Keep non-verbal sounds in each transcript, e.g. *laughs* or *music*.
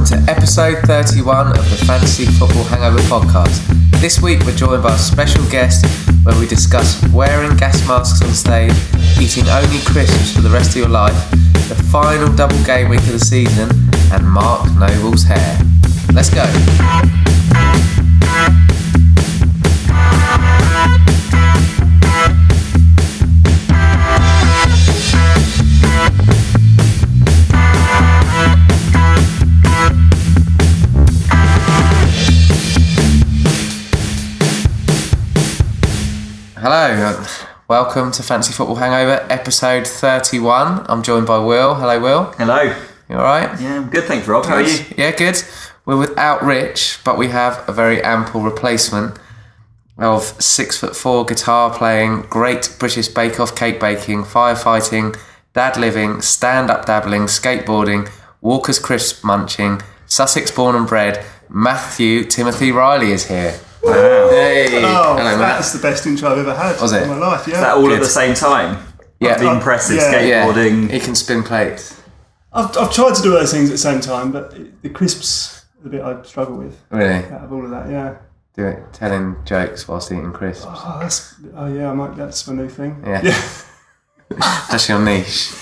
welcome to episode 31 of the Fantasy Football Hangover podcast. This week we're joined by a special guest where we discuss wearing gas masks on stage, eating only crisps for the rest of your life, the final double game week of the season, and Mark Noble's hair. Let's go. Hello, uh, welcome to Fantasy Football Hangover, episode 31. I'm joined by Will. Hello, Will. Hello. You alright? Yeah, I'm good, thanks, Rob. How are you? Yeah, good. We're without Rich, but we have a very ample replacement of six foot four guitar playing, great British Bake Off cake baking, firefighting, dad living, stand up dabbling, skateboarding, Walker's crisp munching, Sussex born and bred, Matthew Timothy Riley is here. Wow. Hey, Oh, hello, Matt. that's the best intro I've ever had Was it? in my life. Yeah, Is that all Good. at the same time? Yeah. The uh, impressive Yeah. Yeah, skateboarding. he can spin plates. I've, I've tried to do all those things at the same time, but it- the crisps are the bit I struggle with Really, out of all of that. Yeah. do it, telling jokes whilst eating crisps. Oh, that's oh yeah, I might. That's my new thing. Yeah. yeah. *laughs* That's your niche.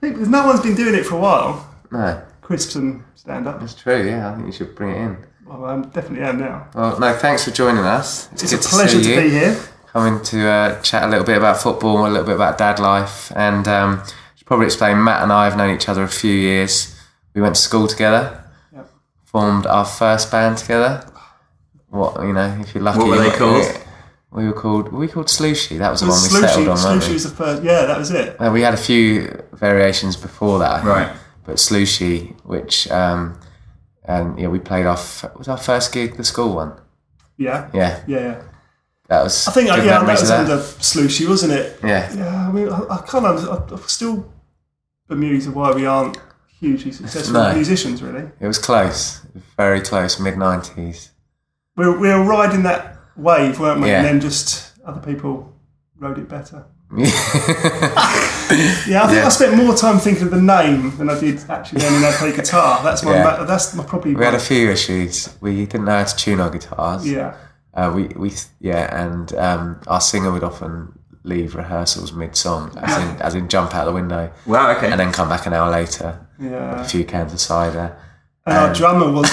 Because no one's been doing it for a while. No, Crisps and stand up. it's true. Yeah, I think you should bring it in. Well, I definitely am now. Well, no, thanks for joining us. It's, It's good a pleasure to to, see you. be here. Coming to uh, chat a little bit about football, a little bit about dad life, and um, should probably explain. Matt and I have known each other a few years. We went to school together, Yep. formed our first band together. What you know, if you're lucky. What were they might- called? We were called. Were we called Slooshy? That was the It one we was settled Slushy, on, weren't Slushy was the first. Yeah, that was it. Uh, we had a few variations before that, Right. But Slooshy, which um, and yeah, we played off. Was our first gig the school one? Yeah. Yeah, Yeah, yeah. that was. I think uh, yeah, that was of under Slushy, wasn't it? Yeah, Yeah, I mean, I, I kind of, I, I'm still bemused of why we aren't hugely successful No. musicians, really. it was close, very close, mid nineties. We were, we were riding that wave, weren't we? Yeah. And then just other people rode it better. *laughs* Yeah, I think Yeah. I spent more time thinking of the name than I did actually learning how to play guitar. That's my, Yeah. ma- that's my probably. we had a few issues. We didn't know how to tune our guitars. yeah, Uh, we we yeah, and um, our singer would often leave rehearsals mid song, as in as in jump out the window, Wow, okay. and then come back an hour later, Yeah. a few cans of cider. And our drummer *laughs* was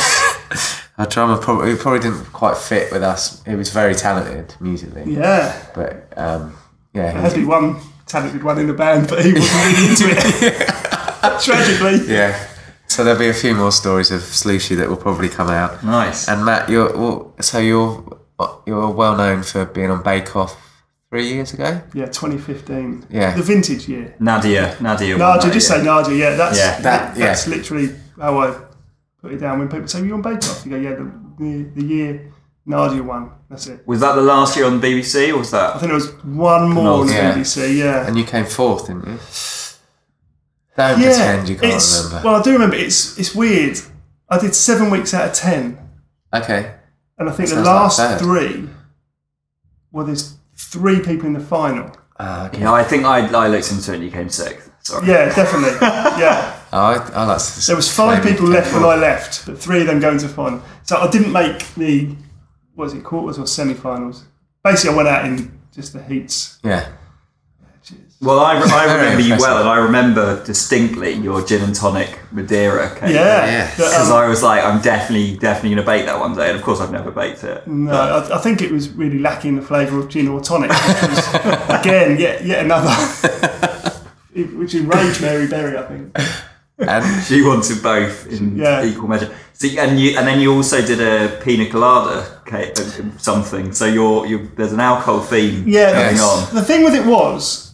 Our drummer probably probably didn't quite fit with us. He was very talented musically, yeah. but um, yeah, There had he- to be one talented one in the band, but he wasn't really *laughs* into it. Tragically. yeah. So there'll be a few more stories of Slushy that will probably come out. nice. And Matt, you're well, so you're you're well known for being on Bake Off three years ago. Yeah, 2015. Yeah. The vintage year. Nadia. Nadia. Nadia, just year. say Nadia. Yeah, that's Yeah. That- yeah. that's literally how I put it down. When people say you're on Bake Off, you go, yeah, the, the, the year Nadia won. That's it. Was that the last year on the BBC, or was that? I think there was one more on the Yeah. BBC. Yeah. And you came fourth, didn't you? Don't yeah, pretend you can't it's, remember. Well, I do remember. It's it's weird. I did seven weeks out of ten, okay. and I think the Sounds like last third. three. Well, there's three people in the final. Ah, okay. Yeah, I think I, I looked into it and you came sixth. Sorry. Yeah, definitely. *laughs* yeah. Oh, I, I like There was five people left when. I left, but three of them going to final. So I didn't make the was it quarters or semi-finals. Basically, I went out in just the heats. Yeah. Well, I, I *laughs* remember you well, and I remember distinctly your gin and tonic Madeira cake. Yeah, Yeah. But, Because um, I was like, I'm definitely, definitely going to bake that one day. And of course, I've never baked it. no, I, I think it was really lacking the flavour of gin or tonic. Which was, *laughs* again, yet yet another, *laughs* which enraged Mary Berry. I think. And She wanted both in Yeah. equal measure. So, and you, and then you also did a pina colada cake, uh, something. So you're, you there's an alcohol theme Yeah, going Yes. on. The thing with it was,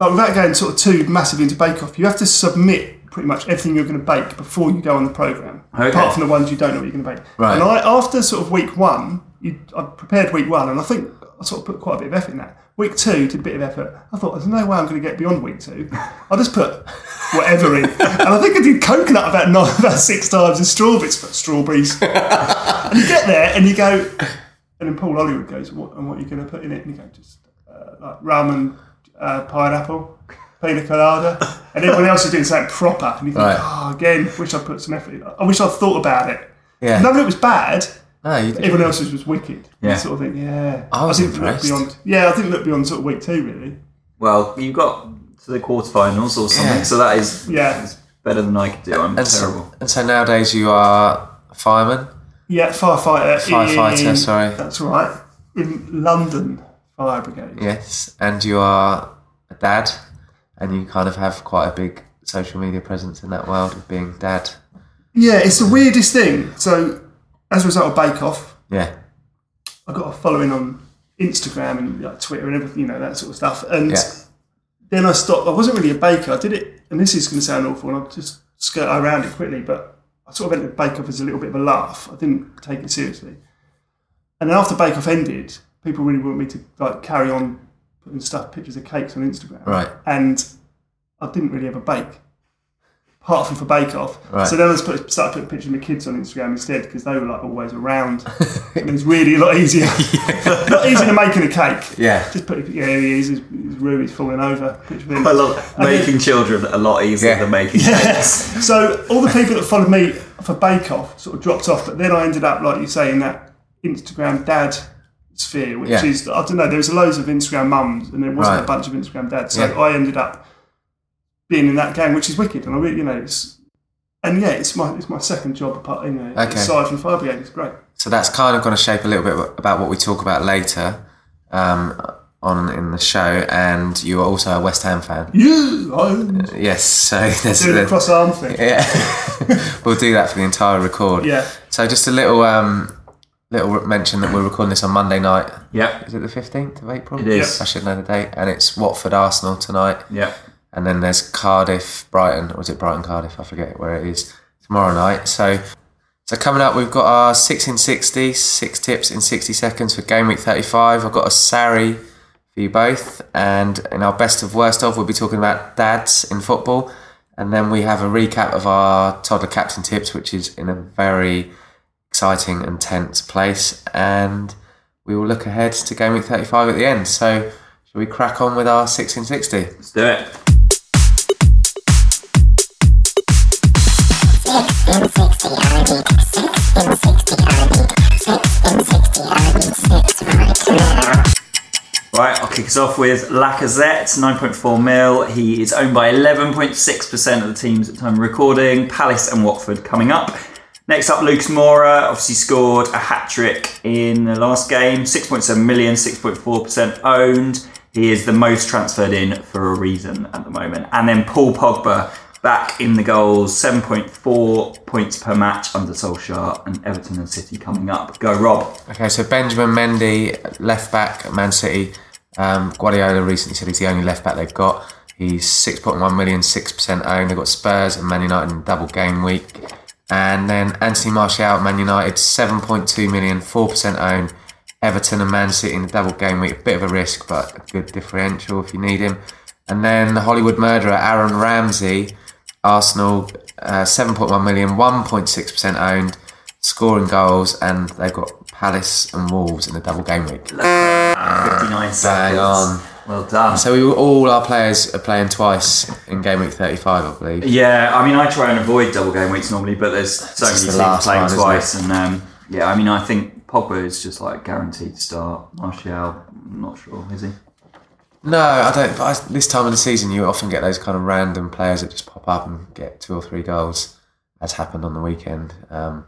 like, without going sort of too massively into Bake Off, you have to submit pretty much everything you're going to bake before you go on the program. Okay. Apart from the ones you don't know what you're going to bake. Right. And I, after sort of week one, you, I prepared week one, and I think I sort of put quite a bit of effort in that. Week two, did a bit of effort. I thought, there's no way I'm going to get beyond week two. I'll just put whatever in. And I think I did coconut about nine, *laughs* about six times and strawberries, but strawberries. and you get there and you go, and then Paul Hollywood goes, what, and what are you going to put in it? And you go, just uh, like rum and uh, pineapple. pina colada, and everyone else is doing something proper. And you think, Right. oh, again, wish I put some effort. in. I wish I'd thought about it. Yeah. None of it was bad. No, you did. Everyone else's was wicked. Yeah. Sort of think, yeah. I was didn't impressed. Look beyond, yeah, I didn't look beyond sort of week two really. Well, you got to the quarterfinals or something, Yeah. so that is Yeah, better than I could do. I'm And terrible. so, and so nowadays you are a fireman, yeah, firefighter. firefighter. in- Sorry. That's right. In London Fire Brigade. Yes, and you are a dad, and you kind of have quite a big social media presence in that world of being dad. Yeah, it's the weirdest thing. So, as a result of Bake Off, Yeah, I got a following on Instagram and like, Twitter and everything, you know, that sort of stuff. And Yeah. then I stopped. I wasn't really a baker. I did it, and this is going to sound awful, and I'll just skirt around it quickly, but I sort of entered Bake Off as a little bit of a laugh. I didn't take it seriously. And then after Bake Off ended, people really wanted me to like carry on putting stuff, pictures of cakes on Instagram. Right. And I didn't really ever bake, apart from for Bake Off. Right. So then I put, started putting pictures of my kids on Instagram instead because they were like always around. and it was really a lot easier. *laughs* *laughs* not easier than making a cake. yeah, Just put, yeah, he is. His, his room is falling over. Picture. I love And then- making children a lot easier Yeah. than making Yes. *laughs* So all the people that followed me for Bake Off sort of dropped off, but then I ended up, like you say, in that Instagram dad sphere, which Yeah. is I don't know. There was loads of Instagram mums, and there wasn't Right. a bunch of Instagram dads. So Yeah. I ended up being in that gang, which is wicked, and I really, you know, it's and yeah, it's my it's my second job apart, you know, Okay. aside from Fire Brigade. It's great. so that's kind of going to shape a little bit about what we talk about later um, on in the show. And you are also a West Ham fan. You, I'm Yes, so there's, doing the there's cross arm thing. *laughs* yeah, *laughs* we'll do that for the entire record. Yeah. So just a little um, little mention that we're recording this on Monday night. Yeah. Is it the fifteenth of April? It is. I should know the date. And it's Watford Arsenal tonight. Yep. And then there's Cardiff Brighton, or is it Brighton Cardiff? I forget where it is tomorrow night. So so coming up, we've got our six in sixty, six tips in sixty seconds for game week thirty five. I've got a Sari for you both, and in our best of worst of, we'll be talking about dads in football, and then we have a recap of our toddler captain tips, which is in a very exciting and tense place, and we will look ahead to game week thirty five at the end. So. Shall we crack on with our 6 in 60? Let's do it. Right, I'll kick us off with Lacazette, 9.4 mil. He is owned by 11.6% of the teams at the time of recording. Palace and Watford coming up. Next up, Lucas Moura obviously scored a hat trick in the last game. 6.7 million, 6.4% owned. He is the most transferred in for a reason at the moment. And then Paul Pogba back in the goals, 7.4 points per match under Solskjaer and Everton and City coming up. Go, Rob. Okay, so Benjamin Mendy, left back at Man City. Um, Guardiola recently said he's the only left back they've got. He's 6.1 million, 6% owned. They've got Spurs and Man United in double game week. And then Anthony Martial, Man United, 7.2 million, 4% owned. Everton and Man City in the double game week. A bit of a risk, but a good differential if you need him. And then the Hollywood murderer, Aaron Ramsey, Arsenal, uh, 7.1 million, 1.6% owned, scoring goals, and they've got Palace and Wolves in the double game week. 59 seconds. Bang on. Well done. So we were all our players are playing twice in game week 35, I believe. Yeah, I mean, I try and avoid double game weeks normally, but there's so It's many the teams playing one, twice, and um, yeah, I mean, I think Pogba is just like guaranteed to start. Martial, I'm not sure, is he? No, I don't. But I, this time of the season, you often get those kind of random players that just pop up and get two or three goals, as happened on the weekend um,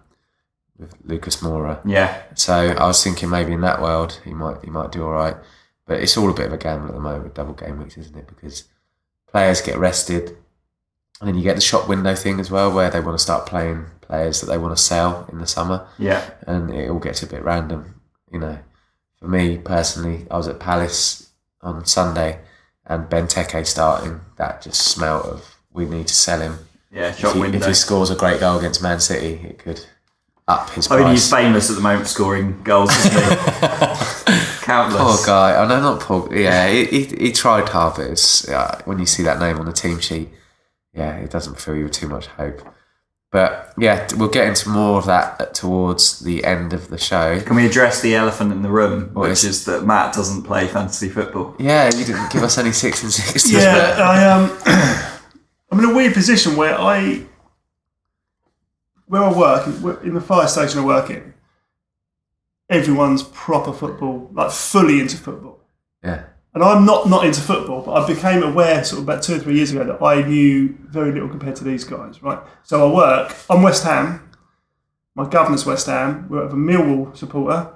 with Lucas Moura. Yeah, So I was thinking maybe in that world he might he might do all right, but it's all a bit of a gamble at the moment with double game weeks, isn't it? Because players get rested, and then you get the shop window thing as well, where they want to start playing players that they want to sell in the summer, yeah, and it all gets a bit random. You know, for me personally, I was at Palace on Sunday, and Benteke starting. That just smelt of we need to sell him. yeah. If he, if he scores a great goal against Man City, it could up his I price. mean, he's famous at the moment for scoring goals? *laughs* Countless. Poor guy. I know, not poor. Yeah, he, he, he tried hard, but it's, yeah, when you see that name on the team sheet, yeah, it doesn't fill you with too much hope. But yeah, we'll get into more of that towards the end of the show. Can we address the elephant in the room, which is- is that Matt doesn't play fantasy football? Yeah, you didn't give us any six and sixties. Yeah, I um, *clears throat* I'm in a weird position where I, where I work in the fire station I work in, everyone's proper football, like fully into football, yeah, and I'm not not into football, but I became aware sort of about two or three years ago that I knew very little compared to these guys, right? So I work. I'm West Ham. My governor's West Ham. We're a Millwall supporter,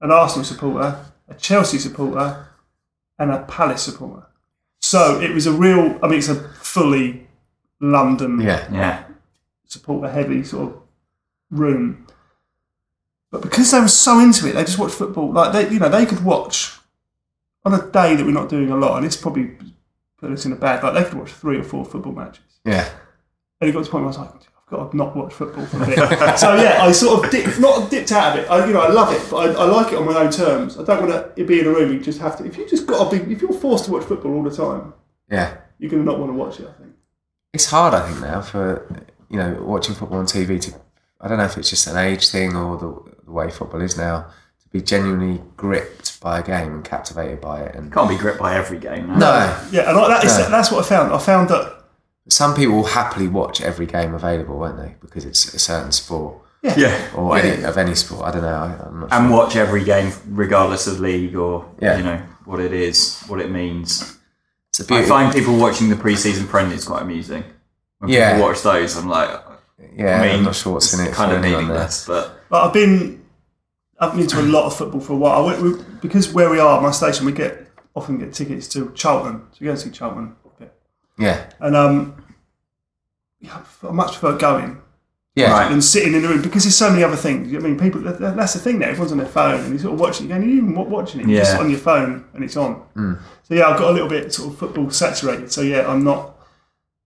an Arsenal supporter, a Chelsea supporter, and a Palace supporter. So it was a real. I mean, it's a fully London yeah, Yeah. supporter heavy sort of room. But because they were so into it, they just watched football. Like they, you know, they could watch on a day that we're not doing a lot, and it's probably put us in a bad. Like they could watch three or four football matches. yeah. And it got to the point where I was like, I've got to not watch football for a bit. *laughs* so yeah, I sort of dip, not dipped out of it. I, you know, I love it, but I, I like it on my own terms. I don't want to be in a room. You just have to. If you just got to be, if you're forced to watch football all the time, yeah. you're going to not want to watch it. I think. It's hard, I think, now for you know watching football on TV. To I don't know if it's just an age thing or the, the way football is now be genuinely gripped by a game and captivated by it. And Can't be gripped by every game. No. no, Yeah, and I, that is, No. that's what I found. I found that. some people will happily watch every game available, won't they? Because it's a certain sport Yeah. or any of any sport. I don't know. I, I'm not sure. And watch every game regardless of league or Yeah. you know what it is, what it means. It's a I find people watching the pre-season friendlies quite amusing. When Yeah. people watch those, I'm like, yeah, I mean, I'm not sure what's in it kind of anyone there. meaningless, but Like I've been, I've been to a lot of football for a while. I went, we, because where we are, my station, we get often get tickets to Charlton, so we go and see Charlton a bit. Yeah, And um, yeah, I much prefer going yeah, Right. than sitting in the room because there's so many other things. I mean, people. that- that- That's the thing. There, everyone's on their phone and you sort of watching. You're going, you even watching it, you're just Yeah. on your phone and it's on. So yeah, I've got a little bit sort of football saturated. So yeah, I'm not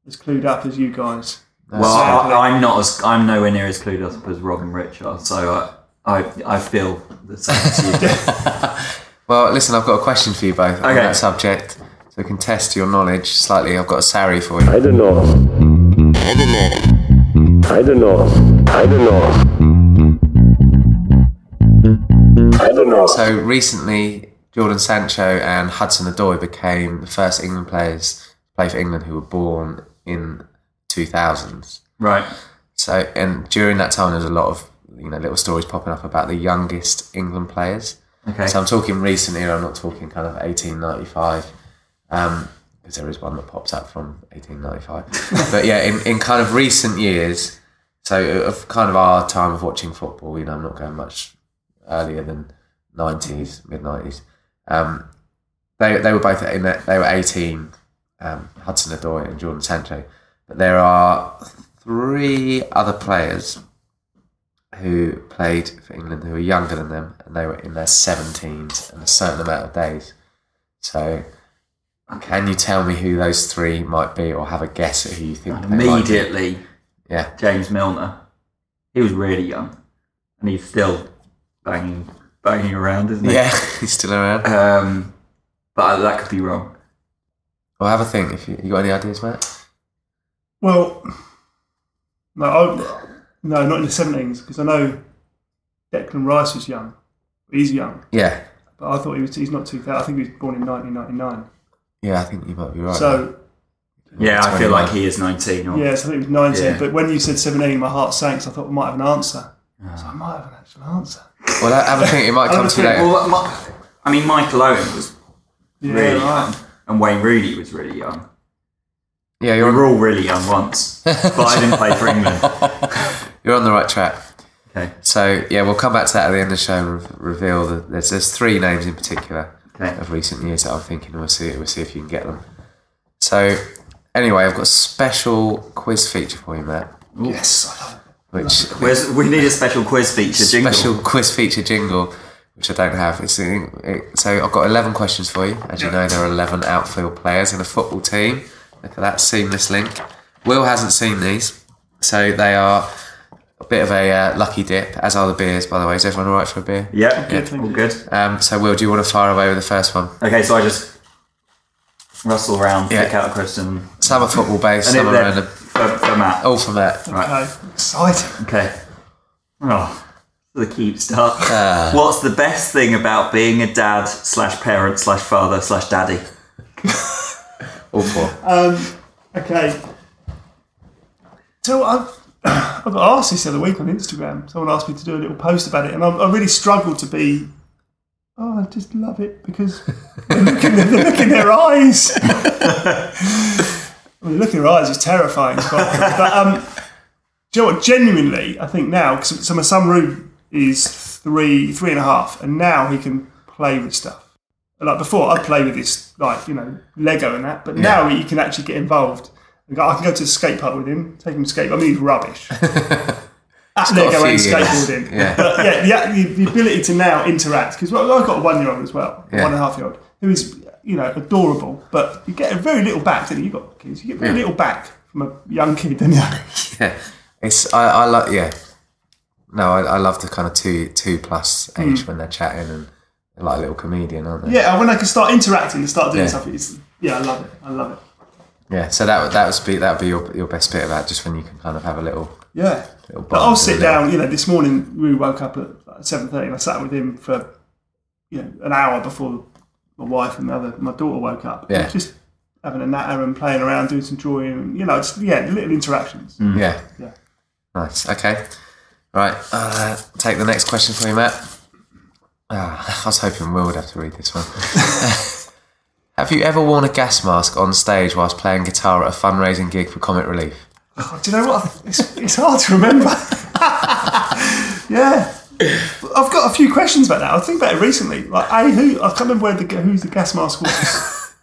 as clued up as you guys. well, I, I'm not as I'm nowhere near as clued up as Rob and Rich are, so I I, I feel the same as you. do. *laughs* Well, listen, I've got a question for you both on that subject, so we can test your knowledge slightly. I've got a Sari for you. I don't know. I don't know. I don't know. I don't know. I don't know. So recently, Jadon Sancho and Hudson Odoi became the first England players to play for England who were born in 2000s. right. So, and during that time, there's a lot of you know little stories popping up about the youngest England players. Okay. So I'm talking recent era. I'm not talking kind of 1895, um, because there is one that pops up from 1895. *laughs* but yeah, in, in kind of recent years, so of kind of our time of watching football, you know, I'm not going much earlier than 90s, mid 90s. Um, they they were both in that they were 18, um, Hudson Odoi and Jadon Sancho. But there are three other players who played for England who were younger than them, and they were in their 17s and a certain amount of days. So, can you tell me who those three might be, or have a guess at who you think they might be? Immediately, Yeah, James Milner. He was really young, and he's still banging banging around, isn't he? yeah, *laughs* he's still around. Um, but that could be wrong. Well, have a think. If you, you got any ideas, Matt? Well, no, I, no, not in the seventeens because I know Declan Rice was young. He's young, Yeah, but I thought he was. He's not two thousand. I think he was born in nineteen ninety nine. yeah, I think you might be right. So Yeah, I feel like he is 19. Or, yeah, so I think he was nineteen. Yeah. But when you said seventeen, my heart sank. So I thought I might have an answer. So I might have an actual answer. well, have a think. It might *laughs* come a to you later. Well, my, I mean, Michael Owen was Yeah, really right. young, and Wayne Rooney was really young. Yeah, We you're were all really young once, but I didn't play for England. *laughs* you're on the right track. Okay, So yeah, we'll come back to that at the end of the show and re- reveal that there's there's three names in particular Okay. of recent years that I'm thinking. We'll see we'll see if you can get them. So anyway, I've got a special quiz feature for you, Matt. Yes, I love it. Which Where's, we need a special quiz feature jingle. special quiz feature jingle, which I don't have. It's it, so I've got eleven questions for you. As you know, there are eleven outfield players in a football team. Look at that seamless link. Will hasn't seen these, so they are a bit of a uh, lucky dip. As are the beers, by the way. Is everyone all right for a beer? Yeah, Good, thank all you. good. Um, so, Will, do you want to fire away with the first one? Okay, so I just rustle around, Yeah. pick out a question. Some are football based, And some if are they're random. for, for Matt. All for Matt. Okay, exciting. Okay. Oh, the keep start. *laughs* Ah. What's the best thing about being a dad slash parent slash father slash daddy? *laughs* All four. Um, Okay. So I've, *coughs* I got asked this the other week on Instagram. Someone asked me to do a little post about it, and I, I really struggled to be. Oh, I just love it because *laughs* the look in their, the look in their eyes. *laughs* I mean, the look in their eyes is terrifying. But um, do you know what? Genuinely, I think now, because so my son Rube is three, three and a half, and now he can play with stuff. Like before, I'd play with this, like you know, Lego and that, but now he can actually get involved. And go- I can go to the skate park with him, take him to skate. I mean, he's rubbish. *laughs* At got a Lego and skateboarding. Yeah. But yeah, the, the, the ability to now interact because well, I've got a one-year-old as well, Yeah. one and a half-year-old who is you know adorable, but you get a very little back. Don't you? You got kids, you get very Yeah. little back from a young kid, don't you? *laughs* Yeah, it's I, I like yeah. No, I, I love the kind of two two plus age when they're chatting and they're like a little comedian, aren't they? Hmm. Yeah, when I can start interacting and start doing Yeah. stuff, it's yeah, I love it. I love it. Yeah, So that would that would be that would be your, your best bit about just when you can kind of have a little. Yeah. little But I'll sit little- down. You know, this morning we woke up at seven thirty, and I sat with him for you know an hour before my wife and the other my daughter woke up. Yeah. Just having a natter and playing around, doing some drawing. And, you know, just yeah, little interactions. Yeah. Yeah. Nice. Okay. Right. Uh, take the next question for you, Matt. Ah, I was hoping Will would have to read this one. *laughs* have you ever worn a gas mask on stage whilst playing guitar at a fundraising gig for Comic Relief? Oh, do you know what? It's, it's hard to remember. *laughs* yeah. I've got a few questions about that. I think about it recently. Like, A, who I can't remember where the who's the gas mask was.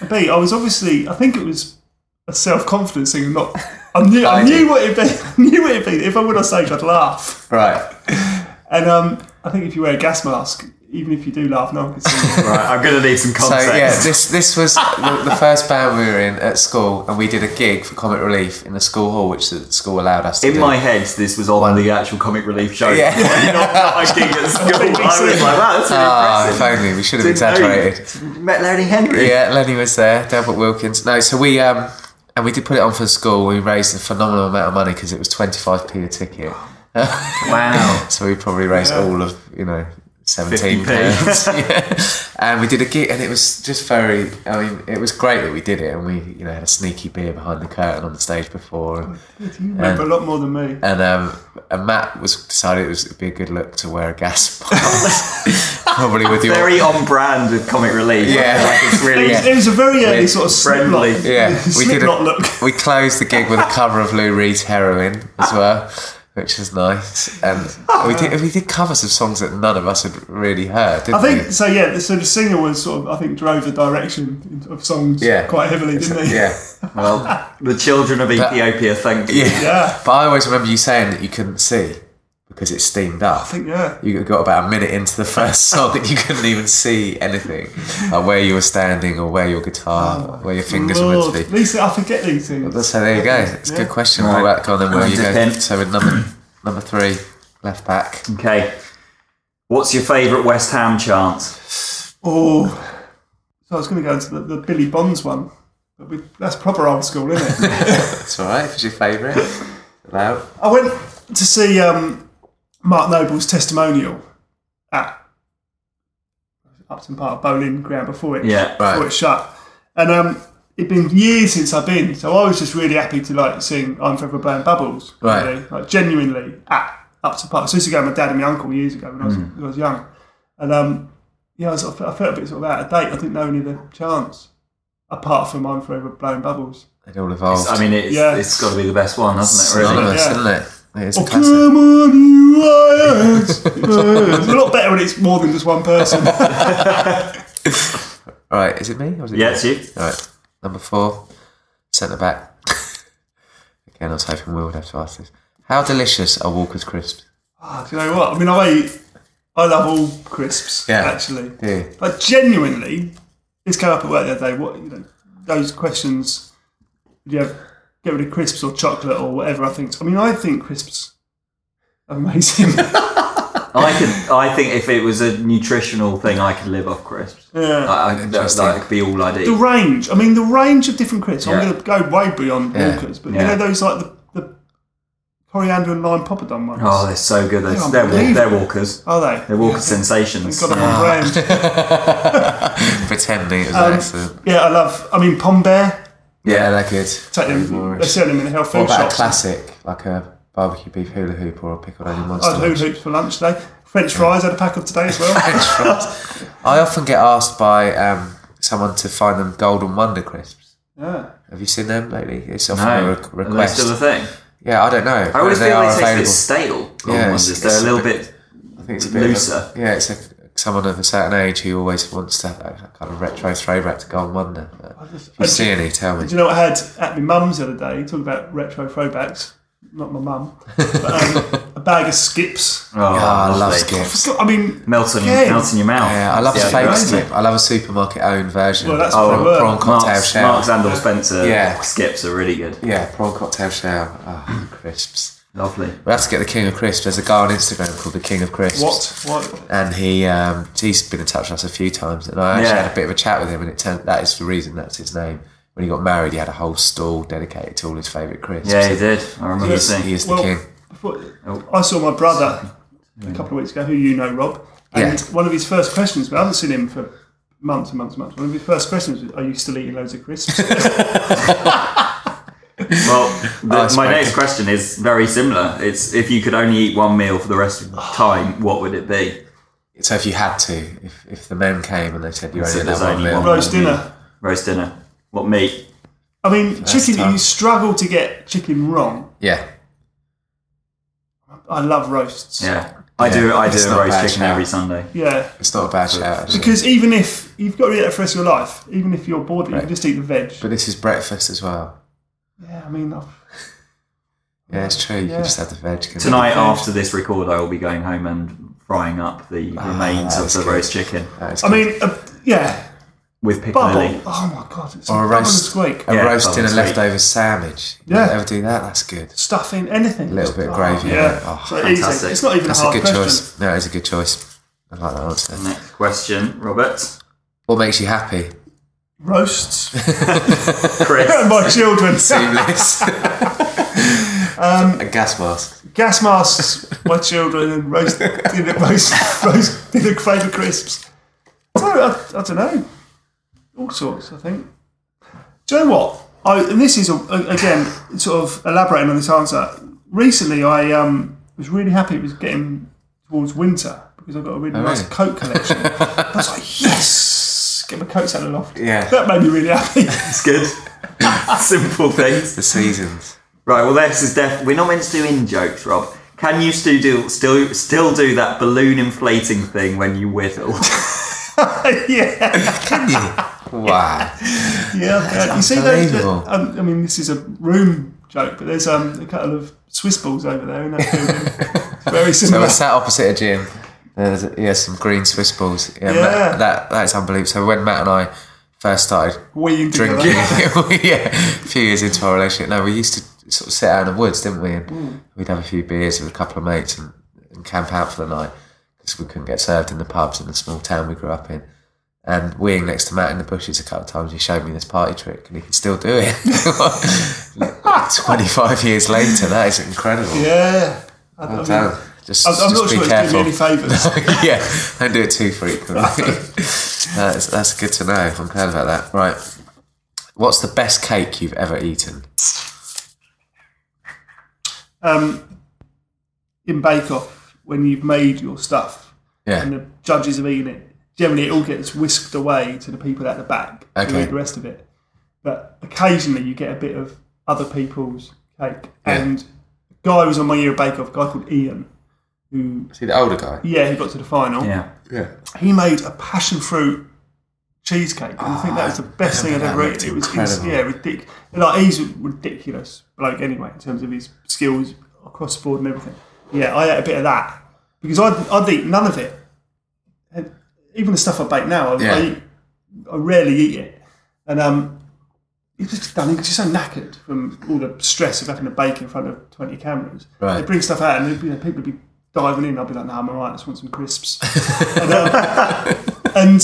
*laughs* B, I was obviously I think it was a self confidence thing. and Not I knew I, I knew what it'd be. *laughs* I knew what it'd be. If I went on stage, I'd laugh. Right. And um, I think if you wear a gas mask, even if you do laugh, no one can see. Right, I'm going to need some context. So yeah, this this was the, the first band we were in at school, and we did a gig for Comic Relief in the school hall, which the school allowed us to in do. my head, this was on the actual comic relief show. Yeah. *laughs* not, not a gig at *laughs* school. I was like, wow, that's really Ah, if impressive. only we should have Didn't exaggerated. Met Lenny Henry. Yeah, Lenny was there, Delbert Wilkins. No, so we um and we did put it on for the school. We raised a phenomenal amount of money because it was twenty five p a ticket. Wow. *laughs* So we probably raised all of you know seventeen 50p. pounds. *laughs* yeah. And we did a gig, and it was just very. I mean, it was great that we did it, and we you know had a sneaky beer behind the curtain on the stage before, and, You remember a lot more than me. and um and Matt was decided it was it'd be a good look to wear a gas *laughs* mask, probably with your Very on brand with comic relief. Yeah. Like it's It really. was, it was a very early Yeah. sort of Friendly. Slipknot, Yeah, *laughs* we did Slipknot a, look. We closed the gig with a cover of Lou Reed's Heroin as well, which was nice. And we did we did covers of songs that none of us had really heard. Didn't I think we? so. Yeah. So the singer was sort of, I think, drove the direction of songs Yeah. quite heavily, didn't he? Yeah, Well, the children of Ethiopia, thank you. yeah, Yeah. But I always remember you saying that you couldn't see because it steamed up. I think yeah. You got about a minute into the first *laughs* song and you couldn't even see anything, like where you were standing or where your guitar, where your fingers were Lord, meant to be. these, I forget these things. So there you go. It's a good question. Right. Right. Go on then. Where Right, you go? depend. So with number number three, left back. Okay. What's your favourite West Ham chant? Oh, so I was going to go into the, the Billy Bonds one, but we, that's proper old school, isn't it? *laughs* That's all right. If it's your favourite, loud. I went to see um, Mark Noble's testimonial at Upton Park Boleyn Ground before it Yeah. Right. before it shut, and um, it'd been years since I've been, so I was just really happy to like sing "I'm Forever Blowing Bubbles," Right. really, like genuinely at Upton Park. So I used to go with my dad and my uncle years ago when I was, when I was young, and um, yeah, I, was, I felt I felt a bit sort of out of date. I didn't know any of the chants apart from "I'm Forever Blowing Bubbles." It all evolved. I mean, it's, Yeah. it's got to be the best one, hasn't it, really? synonymous, Yeah. isn't it? It is a Oh, classic. come on, you lions. *laughs* it's a lot better when it's more than just one person. *laughs* All right, is it me? Or is it Yeah, you? it's you. All right, number four, centre back. *laughs* Again, I was hoping Will would have to ask this. How delicious are Walker's crisps? Ah, do you know what? I mean, I eat, I love all crisps, Yeah. actually. Yeah. But genuinely, this came up at work the other day. What you know, those questions? Do you have get rid of crisps or chocolate or whatever? I think. I mean, I think crisps are amazing. *laughs* I I could. I think if it was a nutritional thing, I could live off crisps. Yeah. I, I, that, that could be all I The range, I mean, the range of different crisps. Yeah. I'm going to go way beyond Yeah. Walkers, but Yeah. you know those like the, the coriander and lime poppadom ones. Oh, they're so good. They're, They're they're, they're walkers. Are they? They're walker sensations. Got them on brand. *laughs* Pretending it was Um, excellent. Yeah, I love. I mean, Pom Bear. Yeah, they're good. Take Very them. They sell them in the health What food about a shops. classic, like a barbecue beef hula hoop or a pickled onion I monster? had hula hoops for lunch today. French fries. I had a pack of today as well. *laughs* I often get asked by um, someone to find them Golden Wonder crisps. yeah. Have you seen them lately? It's often No, a re- are they request. still a thing? yeah, I don't know. I always feel are they taste a bit stale. Golden Yeah, Wonders. it's- They're it's a little a bit. I think it's a bit of a- looser. yeah, it's a, someone of a certain age who always wants to have that kind of retro throwback to Golden Wonder. But if you see any, tell me. Do you know what I had at my mum's the other day? Talking about retro throwbacks. Not my mum, but um, *laughs* a bag of skips. Oh, Yeah, I love skips. I mean, Melts on, your, Again. melts in your mouth. Yeah, I love Yeah, a fake great. skip. I love a supermarket owned version. Well, that's of what they prawn, were. prawn cocktail Marks, shell. Marks and Spencer Yeah. skips are really good. Yeah, prawn cocktail shell. Oh, crisps. Lovely. We have to get the King of Crisps. There's a guy on Instagram called the King of Crisps. what? What? And he um, he's been in touch with us a few times, and I actually Yeah. had a bit of a chat with him, and it turned that is the reason that's his name. When he got married, he had a whole stall dedicated to all his favourite crisps. Yeah, he did. I remember Yes. seeing. He is the Well, king. before- Oh. I saw my brother a couple of weeks ago, who you know, Rob. And Yeah. one of his first questions, but I haven't seen him for months and months and months. One of his first questions was, Are you still eating loads of crisps? *laughs* *laughs* Well, *laughs* the, Oh, my next question is very similar. It's if you could only eat one meal for the rest of the time, what would it be? So if you had to, if, if the men came and they said you So only there's had one only meal, one. Roast dinner. Roast dinner. What meat? I mean, chicken, tough. you struggle to get chicken wrong. yeah, I love roasts. Yeah, I Yeah, do. I it's do not a roast bad chicken shout. every Sunday. Yeah. it's not a bad shout. Actually. Because even if you've got to eat that for the rest of your life, even if you're bored, you can just eat the veg. But this is breakfast as well. Yeah, I mean, I've, *laughs* Yeah, it's true. You Yeah. can just have the veg. can you? Tonight, after this record, I will be going home and frying up the remains of the good. roast chicken I mean, uh, yeah, with bubble. piccalilli. Oh my god, it's or a a roast, squeak. a Yeah, roast in a sweet. leftover sandwich. You Yeah. ever do that? That's good. Stuffing, anything. A little bit of Oh, gravy. Yeah, Yeah. Oh, so easy. fantastic. It's not even That's a a good question. choice. No, it's a good choice. I like that answer. Next question, Robert. What makes you happy? Roasts. *laughs* Chris. my children. *laughs* Seamless. Um, a gas mask. Gas masks, my children, and roast dinner, *laughs* roast, roast dinner favourite crisps. So, I, I don't know. All sorts, I think. Do you know what? I, and this is, a, a- again, sort of elaborating on this answer. Recently, I um, was really happy it was getting towards winter because I got a really nice really? coat collection. I was like, yes! Get my coats out of the loft. Yeah. That made me really happy. It's good. *laughs* Simple things. The seasons. Right. Well, this is def. We're not meant to do in jokes, Rob. Can you still do still still do that balloon inflating thing when you whittle? *laughs* yeah. Can you? Wow. Yeah, yeah. you see those? unbelievable. Um, I mean, this is a room joke, but there's um, a couple of Swiss balls over there in that building. It's *laughs* very So similar. we're sat opposite a gym. There's yeah, some green Swiss balls. Yeah, Yeah. Matt, that that's unbelievable. So when Matt and I first started together. drinking, *laughs* yeah, a few years into our relationship, no, we used to sort of sit out in the woods, didn't we? And Mm. we'd have a few beers with a couple of mates and, and camp out for the night because we couldn't get served in the pubs in the small town we grew up in. And weeing next to Matt in the bushes a couple of times, he showed me this party trick, and he can still do it. *laughs* *laughs* Twenty-five years later, that is incredible. Yeah. I, I mean. Just, I'm, I'm not be sure it's careful. doing me any favours. *laughs* yeah, don't do it too frequently. *laughs* that's, that's good to know. I'm glad about that. Right. What's the best cake you've ever eaten? um, in Bake Off, when you've made your stuff yeah. and the judges have eaten it, generally it all gets whisked away to the people at the back who eat the rest of it. But occasionally you get a bit of other people's cake. Yeah. And a guy was on my year of Bake Off, a guy called Ian, who, See the older guy? yeah, he got to the final. Yeah. Yeah. he made a passion fruit cheesecake, and I think that was the best thing I'd ever looked eaten. It was, incredible. yeah, ridiculous. Like he's a ridiculous bloke anyway in terms of his skills across the board and everything. Yeah, I ate a bit of that because I'd, I'd eat none of it. And even the stuff I bake now, I, Yeah. I, eat, I rarely eat it, and um. It's just done. It's just so knackered from all the stress of having to bake in front of twenty cameras. Right. They bring stuff out, and you know, people would be diving in, I'd be like, "No, I'm alright. I just want some crisps." *laughs* and, um, and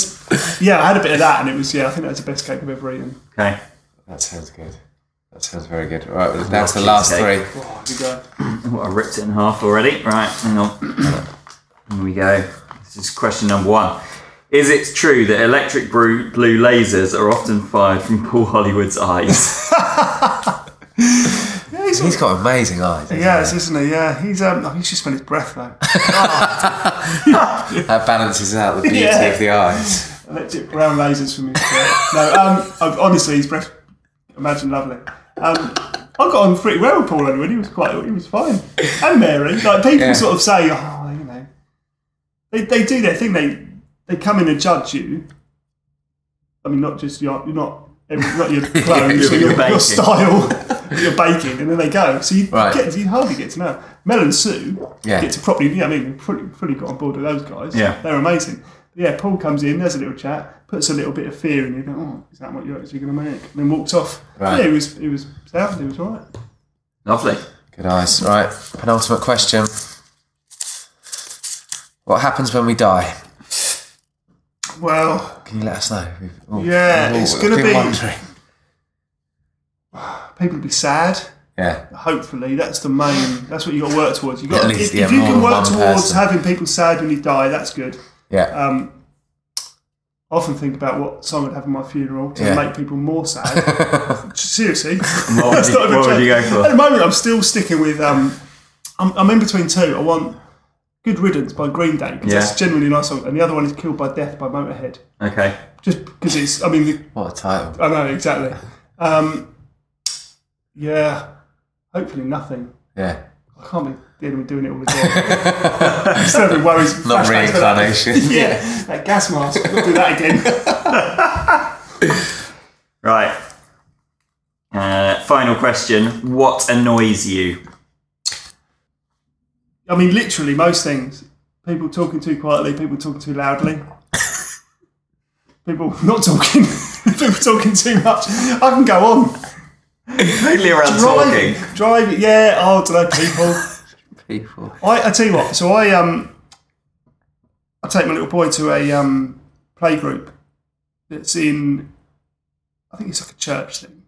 yeah, I had a bit of that, and it was yeah. I think that's the best cake I've ever eaten. Okay. That sounds good. That sounds very good. Right, well, down the last three. cheesecake. Oh, here we go. *clears throat* I ripped it in half already. Right, hang on. Here we go. This is question number one. Is it true that electric blue, blue lasers are often fired from Paul Hollywood's eyes? *laughs* *laughs* He's, He's got amazing eyes. yes, he? isn't he? Yeah, he's um. I think he's spent his breath though. *laughs* That balances out the beauty Yeah. of the eyes. Electric brown lasers from me. No, um. Honestly, his breath. Imagine lovely. Um. I got on pretty well with Paul anyway. He was quite. He was fine. And Mary. Like people Yeah. sort of say, oh, you know, they they do their thing. They they come in and judge you. I mean, not just your, you're not not your *laughs* clothes, your, your your style, your baking, and then they go. So you Right. get you hardly get to know. Mel and Sue Yeah. get to properly. You know, I mean, fully, fully got on board with those guys. Yeah. they're amazing. But yeah, Paul comes in, there's a little chat, puts a little bit of fear in you. Go, oh, is that what you're actually going to make? And then walks off. Right. Yeah, it was it was sound. It was all right. Lovely. Good eyes. Right, penultimate question. What happens when we die? Well, Can you let us know? Oh, Yeah, we've it's gonna be- wondering. People will be sad. Yeah, Hopefully, that's the main. That's what you got to work towards. You got if, least, if yeah, you can work towards person. having people sad when you die. That's good. yeah. Um, I often think about what song I'd have at my funeral to Yeah. make people more sad. *laughs* Seriously, What would *laughs* you, not what would you go for? At the moment, I'm still sticking with. Um, I'm, I'm in between two. I want "Good Riddance" by Green Day because Yeah. that's genuinely a nice song, and the other one is "Killed by Death" by Motorhead. Okay. Just because it's. I mean, the, What a title. I know exactly. Um, yeah, hopefully nothing. Yeah. I can't be dealing with doing it all again. Still having worries. *laughs* Not flashbacks for that. reincarnation. *laughs* yeah, that gas mask. We'll do that again. *laughs* Right. Uh, final question. What annoys you? I mean, literally most things. People talking too quietly. People talking too loudly. People not talking. people talking too much. I can go on. Mainly around talking. Driving, driving. Yeah. Oh, I don't know. People. *laughs* People. I, I tell you what. So I um, I take my little boy to a um play group that's in. I think it's like a church thing.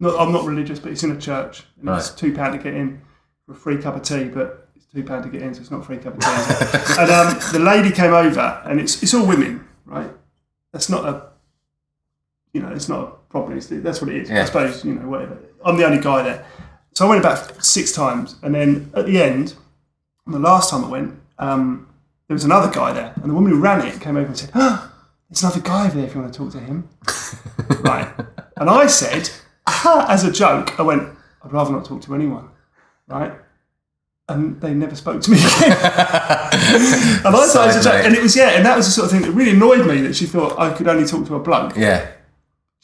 Not, I'm not religious, but it's in a church, and it's Right. two pound to get in for a free cup of tea. But it's two pound to get in, so it's not a free cup of tea. *laughs* and um, the lady came over, and it's it's all women, right? That's not a, you know, it's not a It's, that's what it is. I suppose you know whatever. I'm the only guy there, so I went about six times, and then at the end, the last time I went, um, there was another guy there, and the woman who ran it came over and said, oh, "There's another guy over there if you want to talk to him." *laughs* right, and I said, "Ah," as a joke, I went, "I'd rather not talk to anyone." Right. And they never spoke to me again. *laughs* and I was joke. And it was, yeah, and that was the sort of thing that really annoyed me that she thought I could only talk to a bloke. Yeah.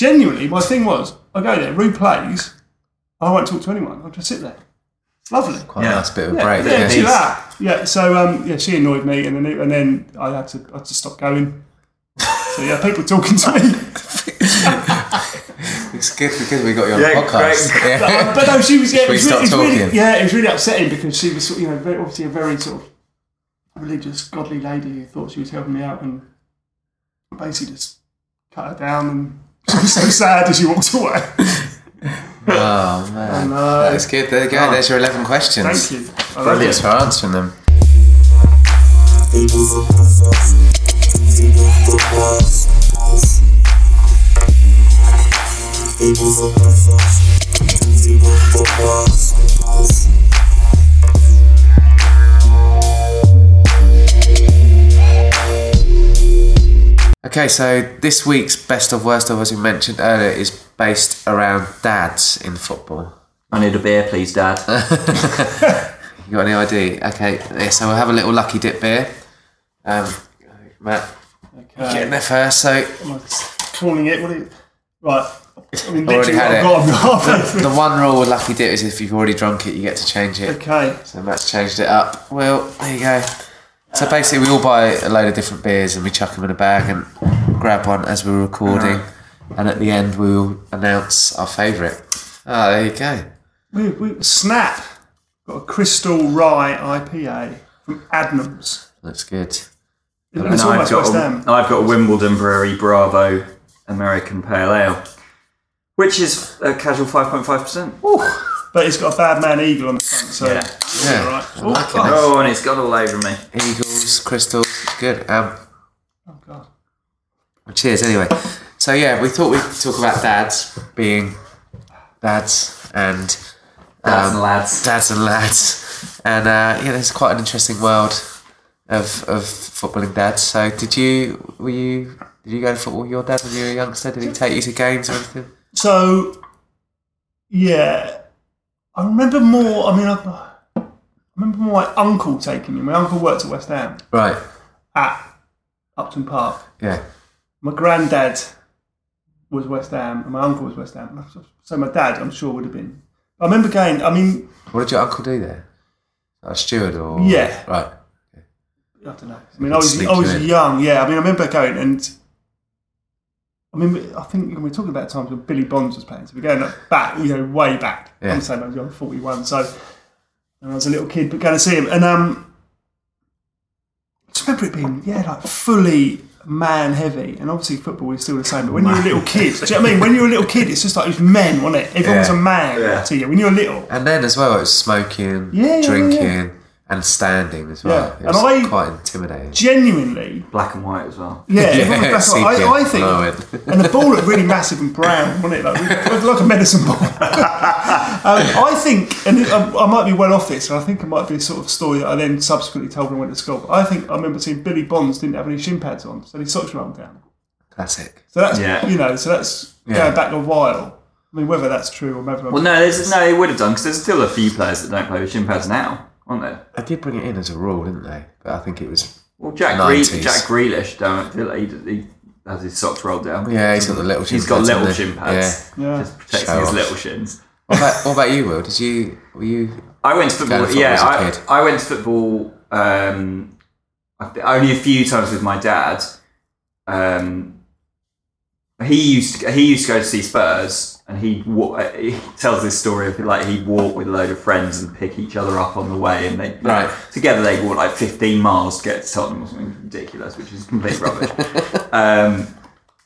Genuinely, my thing was, I go there, Rue plays, I won't talk to anyone. I'll just sit there. It's lovely. Quite Yeah. a nice bit of a Yeah, break. yeah, Yeah. do that. Yeah, so um, yeah, she annoyed me, and then it, and then I had to I had to stop going. So yeah, people talking to me. *laughs* It's good because we got you on Yeah, the podcast. great. Yeah. *laughs* but no, she was yeah, it we was, really, it was really- talking? yeah, it was really upsetting because she was you know very, obviously a very sort of religious, godly lady who thought she was helping me out, and basically just cut her down, and she was so sad as she walked away. Oh man, know. that's good. There you go. Oh. There's your eleven questions. Thank you. I love Brilliant it. for answering them. Okay, so this week's best of worst of, as we mentioned earlier, is based around dads in football. I need a beer, please, Dad. *laughs* *laughs* You got any idea? Okay, yeah, so we'll have a little lucky dip beer. Um, Matt, Okay. getting there first. So Am calling it? What are you? Right. I mean, *laughs* Already literally, had I've it. got, I've got halfway the one rule with lucky dip is if you've already drunk it, you get to change it. Okay. So Matt's changed it up. Well, there you go. So basically, we all buy a load of different beers and we chuck them in a bag and grab one as we're recording. And at the end, we'll announce our favourite. Ah, there you go. We, we, Snap got a Crystal Rye IPA from Adnams. Looks good. It's And almost I've West got, Ham. a, I've got a Wimbledon Brewery Bravo American Pale Ale, which is a casual 5.5%. But it's got a bad man eagle on the front, so Yeah. it's Yeah, all right. I Oh, like. God. Oh, and it's got all over me. Eagles, crystals, good. Um, Oh, God. cheers. Anyway, so yeah, we thought we'd talk about dads being dads and Dads um, and lads. dads and lads, and uh, yeah, there's quite an interesting world of of footballing dads. So, did you were you did you go to football with your dad when you were a youngster? Did he take you to games or anything? So, yeah, I remember more. I mean, I, I remember my uncle taking me. My uncle worked at West Ham Right. at Upton Park. Yeah. My granddad was West Ham, and my uncle was West Ham. So my dad, I'm sure, would have been. I remember going. I mean, What did your uncle do there? A steward or Yeah. Right. I don't know. I mean, I was Sneak I you was in. young. Yeah, I mean, I remember going and. I mean, I think when we're talking about times when Billy Bonds was playing, so we're going back, you know, way back. Yeah. I'm saying I was young, 41, so and I was a little kid, but going to see him, and um, I just remember it being yeah, like fully man heavy, and obviously football is still the same. But when you're a little kid, do you know what I mean? When you're a little kid, it's just like it was men, wasn't it? Everyone was a man Yeah. to you when you're little. And then as well, it was smoking, Yeah, yeah, drinking, yeah. And standing as well. Yeah. It And was I- quite intimidating. Genuinely, Black and white as well. yeah. everyone was back on- sepia I, I think blowing. and the ball looked really massive and brown, wasn't it? Like, like a medicine ball. *laughs* um, I think, and I, I might be well off this, and I think it might be a sort of story that I then subsequently told when I went to school. But I think I remember seeing Billy Bonds didn't have any shin pads on, so his socks rolled down. Classic. So that's Yeah. you know, so that's Yeah. going back a while. I mean, whether that's true or whether Well, no, there's, no, it would have done because there's still a few players that don't play with shin pads now, aren't there? They did bring it in as a rule, didn't they? But I think it was. Well, Jack, Gre- 90s. Jack Grealish, don't feel like he, he has his socks rolled down. Yeah, he's got the little. He's shin got pads, little hasn't shin pads, Yeah. just protecting Show his off. little shins. What about, what about you, Will? Did you were you? I went to football. Football yeah, as a I, kid. I went to football um, only a few times with my dad. Um, he used to, he used to go to see Spurs, and he he tells this story of like he'd walk with a load of friends and pick each other up on the way, and they Right. together they walk like 15 miles to get to Tottenham or something ridiculous, which is complete rubbish. *laughs* um,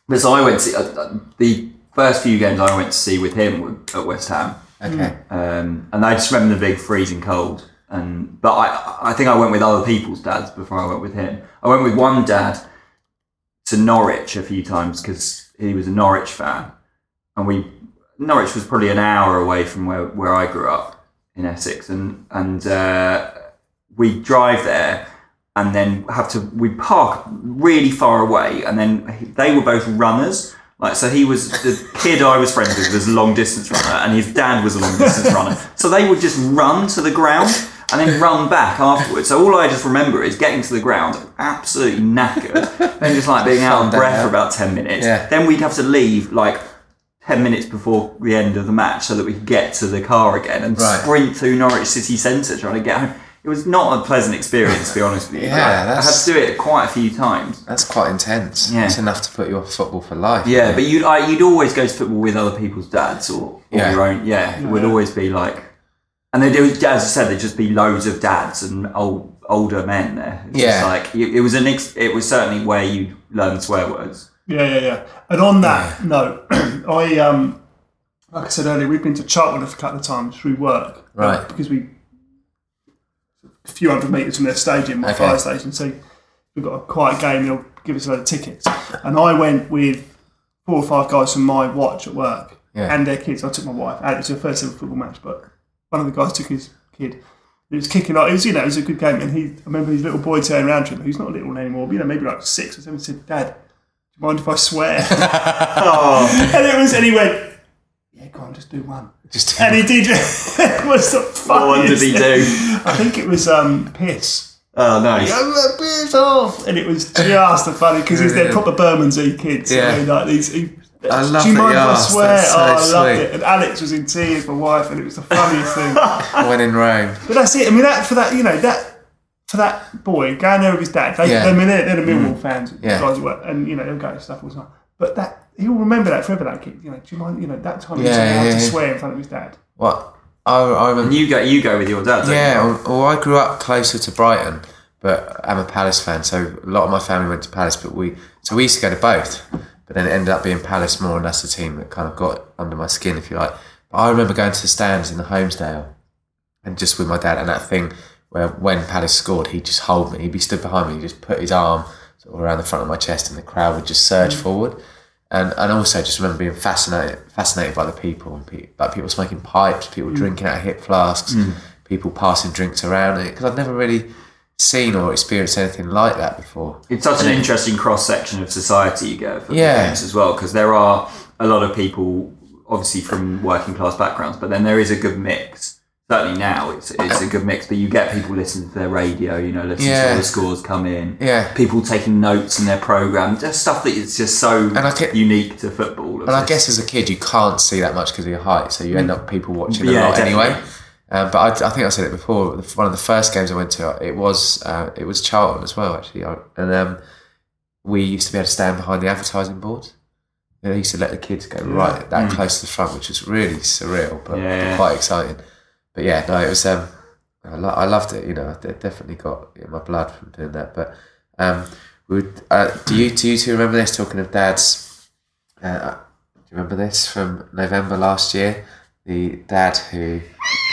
but so I went to uh, uh, the first few games I went to see with him at West Ham. Okay. Um, and I just remember the big freezing cold. And but I I think I went with other people's dads before I went with him. I went with one dad to Norwich a few times because he was a Norwich fan, and we Norwich was probably an hour away from where, where I grew up in Essex, and and uh, we drive there and then have to we park really far away, and then he- they were both runners. Like so, he was the kid I was friends with was a long distance runner, and his dad was a long distance runner. So they would just run to the ground and then run back afterwards. So all I just remember is getting to the ground, absolutely knackered, and just like being out of breath for about ten minutes. Yeah. Then we'd have to leave like 10 minutes before the end of the match so that we could get to the car again and Right. sprint through Norwich City Centre trying to get home. It was not a pleasant experience, to be honest with you. Yeah, I- I had to do it quite a few times. That's quite intense. Yeah. It's enough to put you off football for life. Yeah, but you'd, I, you'd always go to football with other people's dads or, or Yeah. your own. Yeah, it would always be like. And they do, as I said, there'd just be loads of dads and old, older men there. It's Yeah. Just like, it, it was an ex, it was certainly where you learn swear words. Yeah, yeah, yeah. And on that note, *clears throat* I um, like I said earlier, we've been to Charlton a couple of times through work, Right. Because we a few hundred metres from their stadium, my Okay. fire station. So we've got a quiet game. They'll give us a load of tickets, and I went with four or five guys from my watch at work Yeah. and their kids. I took my wife. And it was her first ever football match, but one of the guys took his kid. It was kicking off. It was, you know, it was a good game. And he, I remember his little boy turned around to him, who's not a little anymore, but, you know, maybe like six or seven, said, Dad, do you mind if I swear? Oh, *laughs* *laughs* and it was, and he went, yeah, go on, just do one. Just And he did. *laughs* it was the funniest. what did he do? I think it was um, piss. Oh, nice. Oh, piss off! And it was just the funny because he's their proper Bermondsey kids. Yeah. I mean, like these. He, I love Do you that mind if I swear? So oh, I loved sweet. it. And Alex was in tears, my wife, and it was the funniest thing. *laughs* when in Rome. But that's it. I mean, that for that, you know, that for that boy going there with his dad. They, Yeah. I mean, they're, they're the mm. Millwall fans, Yeah. guys who work, and you know, they'll go to stuff all the time. But that he'll remember that forever. That kid, you know, do you mind? You know, that time he was Yeah, allowed yeah, to yeah. swear in front of his dad. What? I, I remember. You go, you go with your dad. don't Yeah, you? well, well, I grew up closer to Brighton, but I'm a Palace fan, so a lot of my family went to Palace. But we so we used to go to both, but then it ended up being Palace more, and that's the team that kind of got under my skin, if you like. But I remember going to the stands in the Holmesdale, and just with my dad, and that thing where when Palace scored, he'd just hold me, he'd be stood behind me, he'd just put his arm sort of around the front of my chest, and the crowd would just surge mm. forward. And, and also just remember being fascinated fascinated by the people, and pe- like people smoking pipes, people mm. drinking out of hip flasks, mm. people passing drinks around because I'd never really seen or experienced anything like that before. It's such an interesting cross section of society you get for Yeah. games as well, because there are a lot of people, obviously from working class backgrounds, but then there is a good mix. Certainly now, it's it's a good mix. But you get people listening to their radio, you know, listening to Yeah. all the scores come in. Yeah. People taking notes in their program, just stuff that is just so I get- unique to football. And I guess as a kid, you can't see that much because of your height, so you end mm. up people watching a Yeah, lot definitely. anyway. Um, but I, I think I said it before. One of the first games I went to, it was uh, it was Charlton as well, actually, and um, we used to be able to stand behind the advertising boards. They used to let the kids go right that close to the front, which was really surreal, but, Mm. Yeah, but quite exciting. But yeah, no, it was. Um, I, lo- I loved it. You know, I definitely got in my blood from doing that. But um, would uh, do you do you two remember this? Talking of dads, uh, do you remember this from November last year? The dad who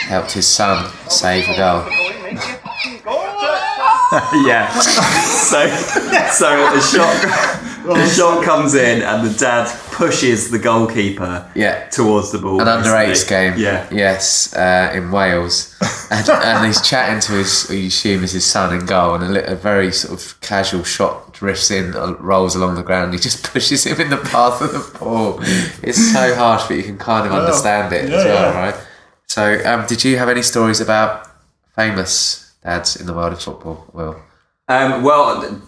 helped his son save a goal. *laughs* yeah. so so a shot a shot comes in and the dad pushes the goalkeeper Yeah. towards the ball. An under eights game. Yeah. Yes, uh, in Wales. And, and he's chatting to his, who you assume is his son in goal, and a, li- a very sort of casual shot drifts in, uh, rolls along the ground, he just *laughs* pushes him in the path of the ball. It's so harsh, but you can kind of understand it as well, yeah. right? So, um, did you have any stories about famous dads in the world of football? Will? Um, well,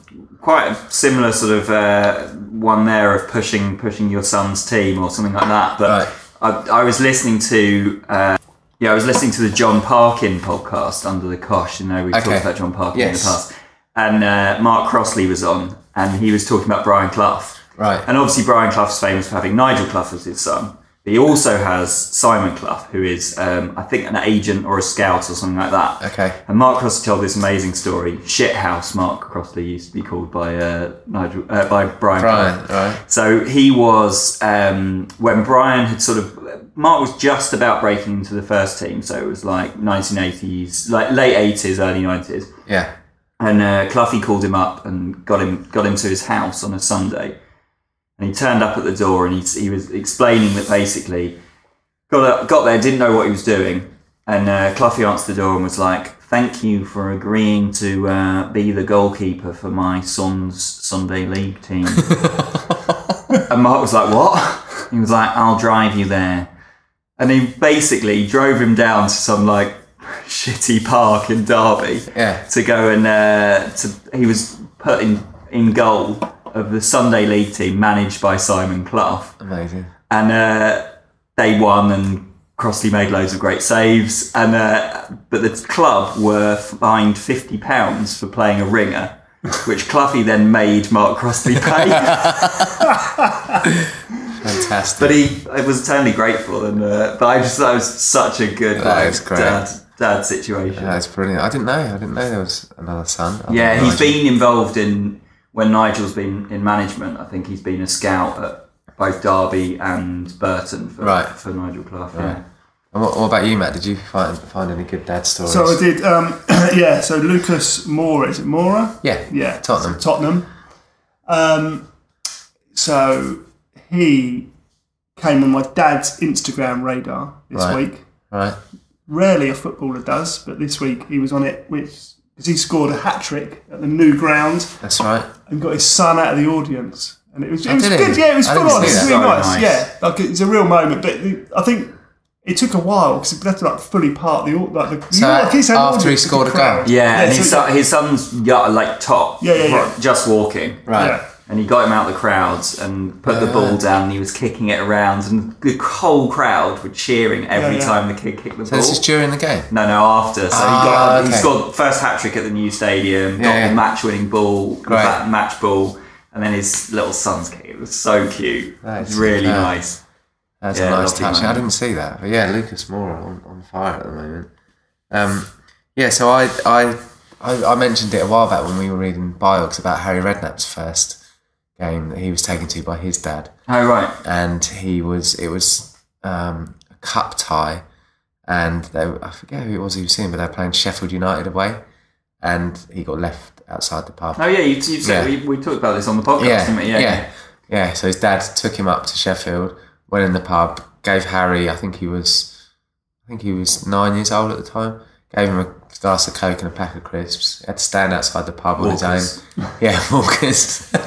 quite a similar sort of uh, one there of pushing pushing your son's team or something like that. But Right. I, I was listening to uh, yeah, I was listening to the John Parkin podcast under the Cosh. You know, we Okay. talked about John Parkin in the past, and uh, Mark Crossley was on, and he was talking about Brian Clough. Right. And obviously, Brian Clough's famous for having Nigel Clough as his son. He also has Simon Clough, who is, um, I think, an agent or a scout or something like that. Okay. And Mark Crossley told this amazing story. Shithouse Mark Crossley used to be called by uh, Nigel, uh, by Brian. Brian, right. So he was um, when Brian had sort of Mark was just about breaking into the first team. So it was like 1980s, like late 80s, early 90s. Yeah. And uh, Cloughie called him up and got him got him to his house on a Sunday. And he turned up at the door and he, he was explaining that basically got up, got there, didn't know what he was doing, and uh, Cloughie answered the door and was like, "Thank you for agreeing to uh, be the goalkeeper for my son's Sunday league team." *laughs* and Mark was like, "What?" He was like, "I'll drive you there." And he basically drove him down to some like *laughs* shitty park in Derby Yeah. to go and uh, to he was put in in goal of the Sunday League team managed by Simon Clough, Amazing. and uh, they won and Crossley made loads of great saves, and uh, but the club were fined fifty pounds for playing a ringer. Which Cloughie then made Mark Crossley pay, Fantastic. *laughs* *laughs* but he I was eternally grateful, and uh, but I just that was such a good That like, great. dad dad situation. That's brilliant. I didn't know. I didn't know there was another son. other Yeah, he's been involved in when Nigel's been in management. I think he's been a scout at both Derby and Burton for, Right. for Nigel Clough. Yeah. And what, what about you, Mat? Did you find find any good dad stories? So I did, um, *clears throat* yeah. So Lucas Moura is it Moura? Yeah. Yeah, Tottenham. Tottenham. Um, so he came on my dad's Instagram radar this Right. week. Right. Rarely a footballer does, but this week he was on it, which because he scored a hat trick at the new ground That's right. And got his son out of the audience, and it was it was did he? good. Yeah, it was I full on. It was really nice. nice. Yeah, like it's a real moment. But I think it took a while because he had to like fully part the au- like the. So you know, like he's had after he scored a goal? crowd. Yeah, and his, son, his son's yeah, like top, Yeah, yeah, yeah. just walking. Right. Yeah. And he got him out of the crowds and put the ball down and he was kicking it around and the whole crowd were cheering every Yeah, yeah. time the kid kicked the So ball. this is during the game. No, no, after. So Ah, he got he okay. scored first hat trick at the new stadium, got Yeah, the match winning ball, Great. that match ball, and then his little son's kick. It was so cute. It was really nice. That's Yeah, a nice lovely touch. I didn't see that, but yeah, Lucas Moura on, on fire at the moment. Um, yeah, so I I I, I mentioned it a while back when we were reading Biogs about Harry Redknapp's first game that he was taken to by his dad, Oh right. and he was it was um, a cup tie, and they I forget who it was he was seeing, but they were playing Sheffield United away, and he got left outside the pub. Oh yeah, you, you said Yeah. we, we talked about this on the podcast, yeah, didn't we? yeah, yeah, So his dad took him up to Sheffield, went in the pub, gave Harry, I think he was, I think he was nine years old at the time, gave him a glass of coke and a pack of crisps. He had to stand outside the pub on his own. Yeah, *laughs* walkers *laughs*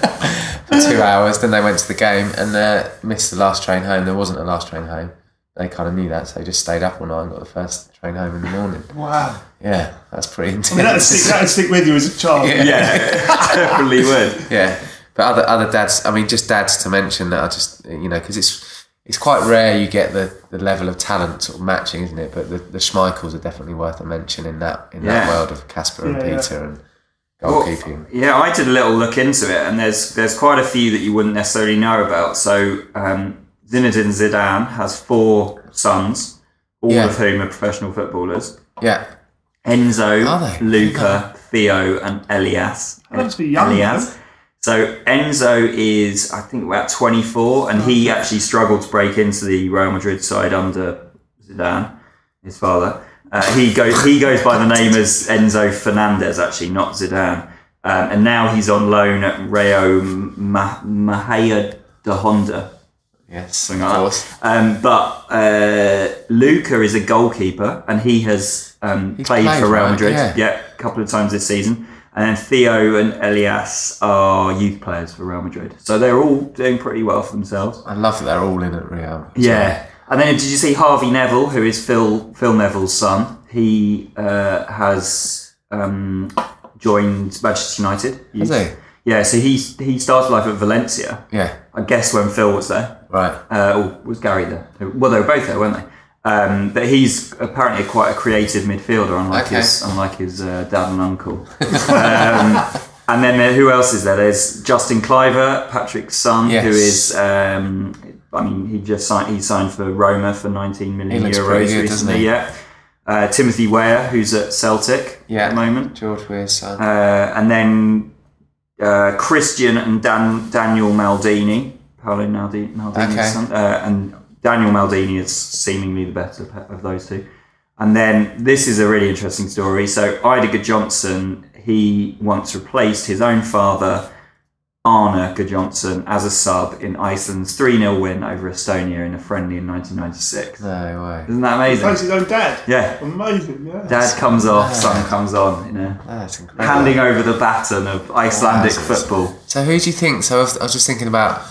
two hours. Then they went to the game and uh, missed the last train home. There wasn't a last train home. They kind of knew that, so they just stayed up all night and got the first train home in the morning. Wow. Yeah, that's pretty intense. I mean, that'd stick, that'd stick with you as a child. Yeah. Yeah, *laughs* definitely would. Yeah, but other other dads, I mean, just dads to mention that are just you know because it's it's quite rare you get the, the level of talent sort of matching, isn't it? But the, the Schmeichels are definitely worth a mention in that in that world of Kasper and Yeah, yeah. Peter and Well. Yeah, I did a little look into it, and there's there's quite a few that you wouldn't necessarily know about. So um, Zinedine Zidane has four sons, all Yeah. of whom are professional footballers. yeah, Enzo, Luca, Theo, and Elias. They must be young, Elias. So Enzo is, I think, about 24, and he actually struggled to break into the Real Madrid side under Zidane, his father. Uh, he goes he goes by the name as Enzo Fernandez, actually, not Zidane. Um, and now he's on loan at Rayo Ma- Mahia de Honda. yes, of course. Um, but uh, Luca is a goalkeeper, and he has um, played, played, for Real right? Madrid. Yeah. a couple of times this season. And then Theo and Elias are youth players for Real Madrid, so they're all doing pretty well for themselves. I love that they're all in at Real. Yeah. And then did you see Harvey Neville, who is Phil Phil Neville's son? He uh, has um, joined Manchester United. Has he? Yeah. So he he started life at Valencia. Yeah, I guess when Phil was there right. uh, or was Gary there? Well, they were both there, weren't they? Um, but he's apparently quite a creative midfielder, unlike Okay. his unlike his uh, dad and uncle. um, and then there, who else is there? There's Justin Kluivert, Patrick's son, Yes. who is. Um, I mean, he just signed. He signed for Roma for 19 million euros good, recently. Yeah. Uh, Timothy Weah, who's at Celtic Yeah, at the moment. George Weah's son. Uh, and then uh, Christian and Dan, Daniel Maldini, Paolo Maldi, Maldini's Okay. son, uh, and Daniel Maldini is seemingly the better of those two. And then this is a really interesting story. So Eidur Gudjohnsen, he once replaced his own father, Arnor Gudjohnsen, as a sub in Iceland's 3 0 win over Estonia in a friendly in 1996. no way. Isn't that Plays amazing? his own dad. Yeah. Amazing, yeah. Dad comes off, son comes on, you know. That's incredible. Handing over the baton of Icelandic Wowzers. football. So who do you think? So I was I was just thinking about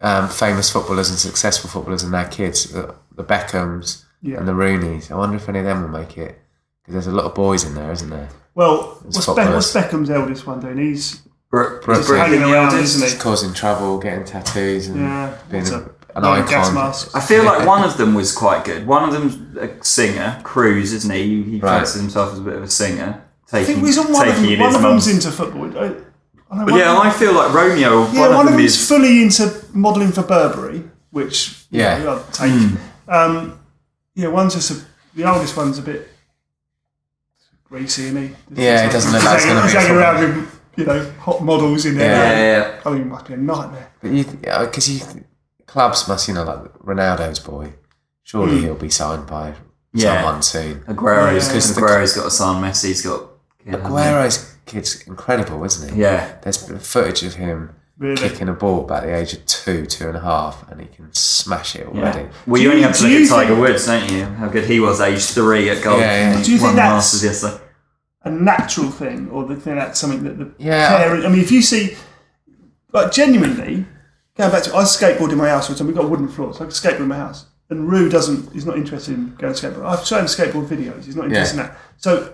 um, famous footballers and successful footballers and their kids, the, the Beckhams Yeah. and the Rooneys. I wonder if any of them will make it because there's a lot of boys in there, isn't there? Well, what's, Beck, footballers. what's Beckham's eldest one doing? He's Brooke, Brooke Brooke hanging the around, isn't Just causing trouble, getting tattoos, and Yeah, being what's a, up? an wearing gas icon. masks. I feel like one of them was quite good. One of them's a singer, Cruz, isn't he? He, he Right. fancies himself as a bit of a singer. I Taking, think he's on one of taking them. in One his of them's mum's- into football. I, I know one yeah, of them- I feel like Romeo. yeah, one, one of them is is. fully into modelling for Burberry, which you Yeah. know, I'd take. Hmm. Um, yeah, one's just a, the oldest one's a bit greasy, isn't he? Yeah, he doesn't look like he's gonna be a hanging around with you know hot models in there. yeah, yeah, yeah. I mean, it must be a nightmare. But you, uh, because you, clubs must, you know, like Ronaldo's boy. Surely hmm. he'll be signed by Yeah. someone soon. Aguero's, Yeah. because Aguero's got a son. Messi's got. Yeah, hasn't? Aguero's kid's incredible, isn't he? Yeah. There's footage of him Really. kicking a ball about the age of two, two and a half, and he can smash it already. Well, Do you, only have to look at Tiger Woods, don't you? How good he was, age three at golf. Yeah, yeah. Do you think that's- yesterday. A natural thing, or the thing that's something that the Yeah. parent. I mean, if you see, like genuinely, going back to I skateboard in my house all the time. We've got wooden floors. so I can skateboard in my house. And Rue doesn't. He's not interested in going skateboard. I've shown him skateboard videos. He's not interested in that. So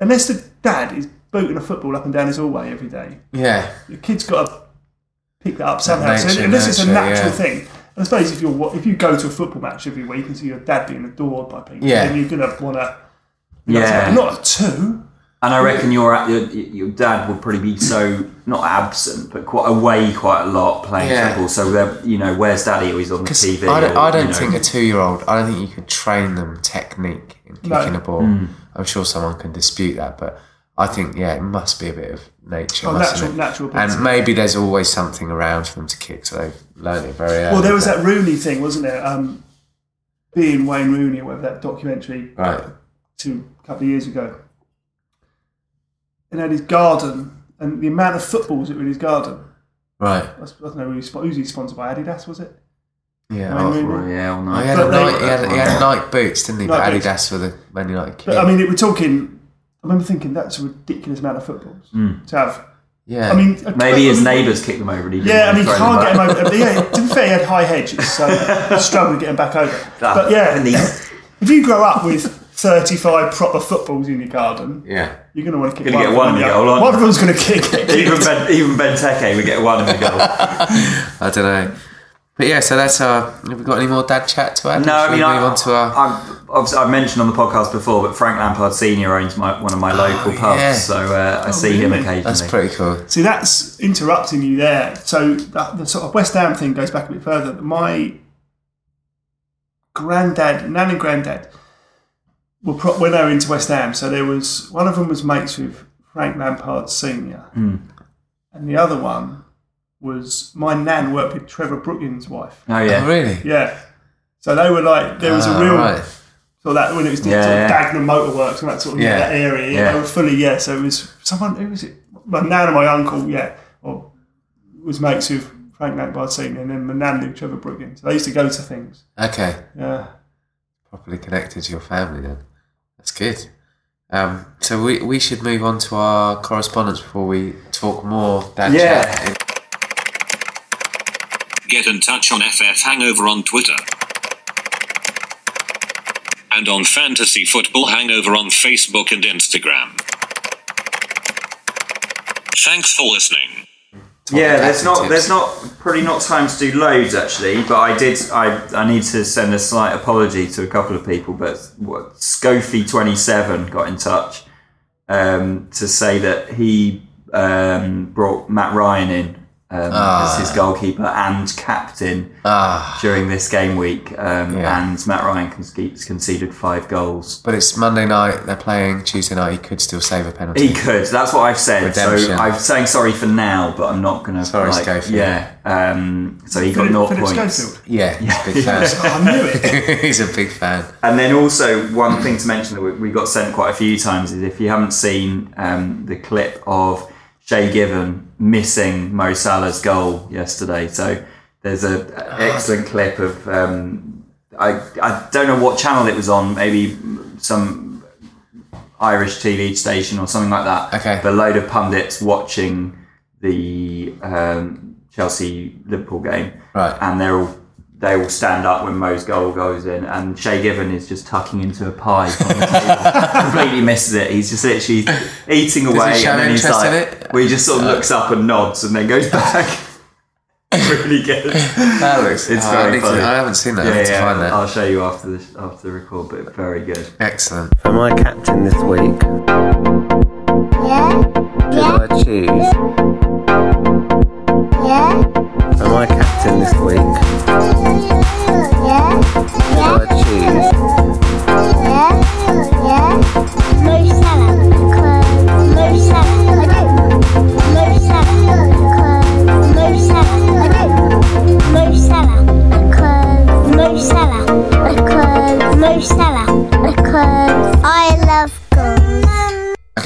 unless the dad is booting a football up and down his hallway every day, Yeah, the kid's got to pick that up somehow. so nature, unless it's a natural yeah. thing. And I suppose if you're if you go to a football match every week and see your dad being adored by people, Yeah. then you're gonna want to. Yeah. Not at two. And I reckon your, your your dad would probably be so not absent, but quite away quite a lot playing Yeah. football. So you know, where's daddy? Or he's on the TV. I don't, or, I don't you know. think a two-year-old. I don't think you can train them technique in No. kicking a ball. Hmm. I'm sure someone can dispute that, but I think yeah, it must be a bit of nature, Oh, natural- it? natural ability. and maybe there's always something around for them to kick, so they've learned it very early. Well, there was that Rooney thing, wasn't there? Um, being Wayne Rooney, or whatever that documentary right. Two a couple of years ago. And had his garden, and the amount of footballs that were in his garden. Right. I don't know who he's, who's he sponsored by. Adidas, was it? Yeah. Wayne oh, Rooney. Yeah, well, Oh, he had, But a Nike, he, had, he had Nike boots, didn't he? Nike but boots. Adidas for the Man United kid. But I mean, we're talking. I remember thinking that's a ridiculous amount of footballs hmm. to have. yeah. I mean, Maybe his neighbours kicked them over and he didn't Yeah, I mean, to you can't get back. him over. Yeah, *laughs* to be fair, he had high hedges, so *laughs* struggled getting back over. But yeah, And these- if you grow up with 35 proper footballs in your garden, yeah. you're going to want to kick Gonna one get one of in the goal, aren't One of them's going to kick *laughs* it. even Ben, even Benteke would get one in the goal. *laughs* I don't know. But yeah, so that's our. Have we got any more dad chat to add? No, Should I mean, we I, move on to our. I've, obviously, I've mentioned on the podcast before, but Frank Lampard Senior owns my, one of my local pubs, Oh, yeah. so uh, I see him really? occasionally. That's pretty cool. See, that's interrupting you there. So that, the sort of West Ham thing goes back a bit further. My granddad, nan and granddad, were pro- when they were into West Ham. So there was one of them was mates with Frank Lampard Senior, Hmm. and the other one was my nan worked with Trevor Brooking's wife. Oh yeah, Oh, really? Yeah. So they were like there was Ah, a real right. so that when it was the Yeah, sort of yeah. Dagenham Motorworks and that sort of Yeah. that area, yeah, Yeah. they were fully yeah. So it was someone who was it? My nan and my uncle, yeah, or was mates with Frank Lampard Senior, and then my nan knew Trevor Brookins. So they used to go to things. Okay. Yeah. Properly connected to your family then. That's good. Um, so we, we should move on to our correspondence before we talk more dad Yeah. chat. Get in touch on FF Hangover on Twitter. And on Fantasy Football Hangover on Facebook and Instagram. Thanks for listening. Yeah. There's not, tips. there's not, probably not time to do loads actually, but I did, I, I need to send a slight apology to a couple of people. But what Scofy twenty seven got in touch um, to say that he um, brought Matt Ryan in um, as his goalkeeper and captain Ah, during this game week, um, Yeah. and Matt Ryan conce- conceded five goals. but it's Monday night. They're playing Tuesday night. He could still save a penalty. He could. That's what I've said. Redemption. So I'm saying sorry for now, but I'm not going to. Sorry, like, Schofield. Yeah. Um, so he got Philip, naught Philip points. Schofield. yeah, he's a big fan. *laughs* Oh, I knew it. *laughs* he's a big fan. And then also one thing to mention that we, we got sent quite a few times is if you haven't seen um, the clip of Shay Given missing Mo Salah's goal yesterday, so there's a a excellent clip of um, I I don't know what channel it was on, maybe some Irish TV station or something like that. Okay. but a load of pundits watching the um, Chelsea Liverpool game, Right. and they're all they all stand up when Mo's goal goes in, and Shay Given is just tucking into a pie on the table. *laughs* Completely misses it. He's just literally eating away, show and then he's interest like, in it? well, he just sort of looks up and nods, and then goes back. *laughs* *laughs* really good. That looks. It's oh, very I, need to- I haven't seen that. I Yeah, need to yeah. that. I'll show you after the after the record, but very good. Excellent. For my captain this week, Yeah, who do I choose? yeah, For my captain this week,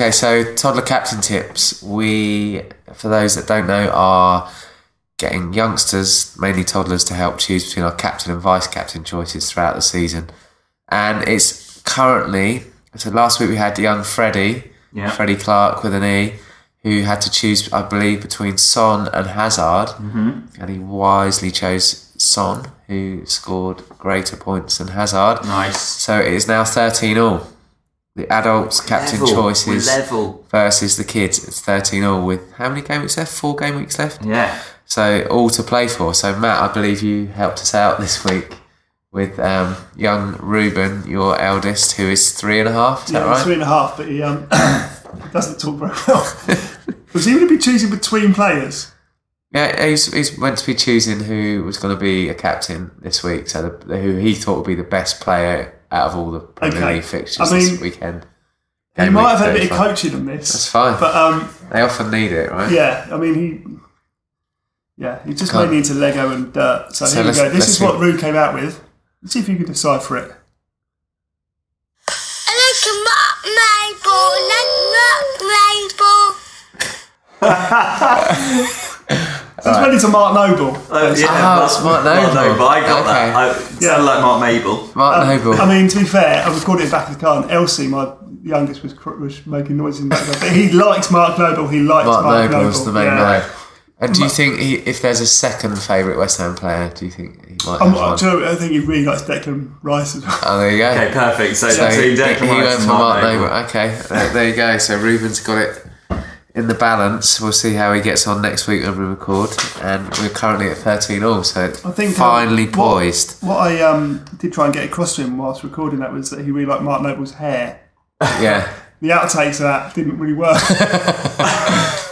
Okay, so toddler captain tips. We, for those that don't know, are getting youngsters, mainly toddlers, to help choose between our captain and vice captain choices throughout the season. And it's currently, so last week we had young Freddie, Yeah. Freddie Clark with an E, who had to choose, I believe, between Son and Hazard. Mm-hmm. And he wisely chose Son, who scored greater points than Hazard. Nice. So it is now 13 all. The adults captain Level. choices We're level. versus the kids. It's 13 all with how many game weeks left? Four game weeks left. Yeah. So all to play for. So Mat, I believe you helped us out this week with um, young Ruben, your eldest, who is three and a half. Is Yeah, that right? and a half, but he um, *coughs* doesn't talk very well. *laughs* Was he going to be choosing between players? Yeah, he's, he's meant to be choosing who was going to be a captain this week. So the, who he thought would be the best player out of all the Premier Okay. League fixtures I this mean- weekend. He might week have had a bit of coaching on this. That's fine. But um, They often need it, right? yeah, I mean he. Yeah, he just Can't- made me into Lego and dirt. So, So here we go. This is see. what Rue came out with. Let's see if you can decipher it. Like a rock maple, like rock maple. So it's made into Mark Noble. Oh, yeah, Ah, but- it's Mark Mark Noble. Noble, I got Okay. that. I, it Yeah. sounded like Mark Mabel. Mark Noble. I mean, to be fair, I recorded it back in the car, and Elsie, my youngest, was, cr- was making noises in the background. But he likes Mark Noble. He likes Mark, Mark, Noble was the main yeah. man. And do you think he, if there's a second favourite West Ham player, do you think he might I'm, have one? do you know, I think he really likes Declan Rice as well. Oh, there you go. Okay, perfect. So, So so he, Declan he Rice went and for Mark Mark Noble. Noble. Okay, there, there you go. So Ruben's got it in the balance. We'll see how he gets on next week when we record. And we're currently at 13 all, so it's I think um, finally what- poised. What, I um, did try and get across to him whilst recording that was that he really liked Mark Noble's hair. *laughs* Yeah, The outtakes of that didn't really work. *laughs*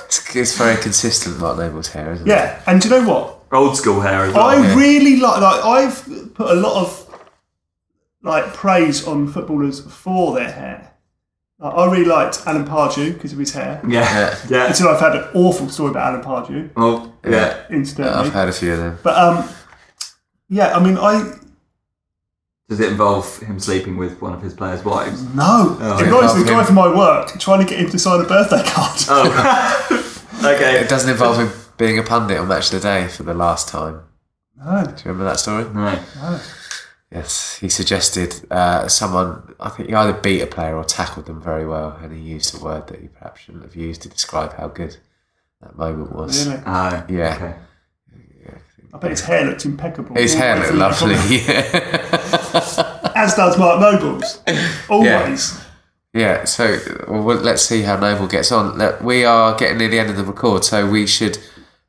it's, it's very consistent, Mark Noble's hair, isn't it? yeah, and do you know what? Old school hair as well. I yeah. really like. Like I've put a lot of like praise on footballers for their hair. Like, I really liked Alan Pardew because of his hair. yeah. Yeah. Yeah. Until I've had an awful story about Alan Pardew, Well, yeah. incidentally. I've had a few of them. But um, yeah, I mean, I Does it involve him sleeping with one of his players' wives? no. Oh, it yeah. involves the guy him. from my work trying to get him to sign a birthday card. Oh. *laughs* okay. It doesn't involve him being a pundit on Match of the Day for the last time. No. Do you remember that story? No. Yes, he suggested uh, someone, I think he either beat a player or tackled them very well, and he used a word that he perhaps shouldn't have used to describe how good that moment was. Really? Oh. Yeah. Okay. I bet his hair looked impeccable. His hair looked lovely. Yeah. *laughs* As does Mark Noble's. Always. yeah, so well, let's see how Noble gets on. We are getting near the end of the record, so we should.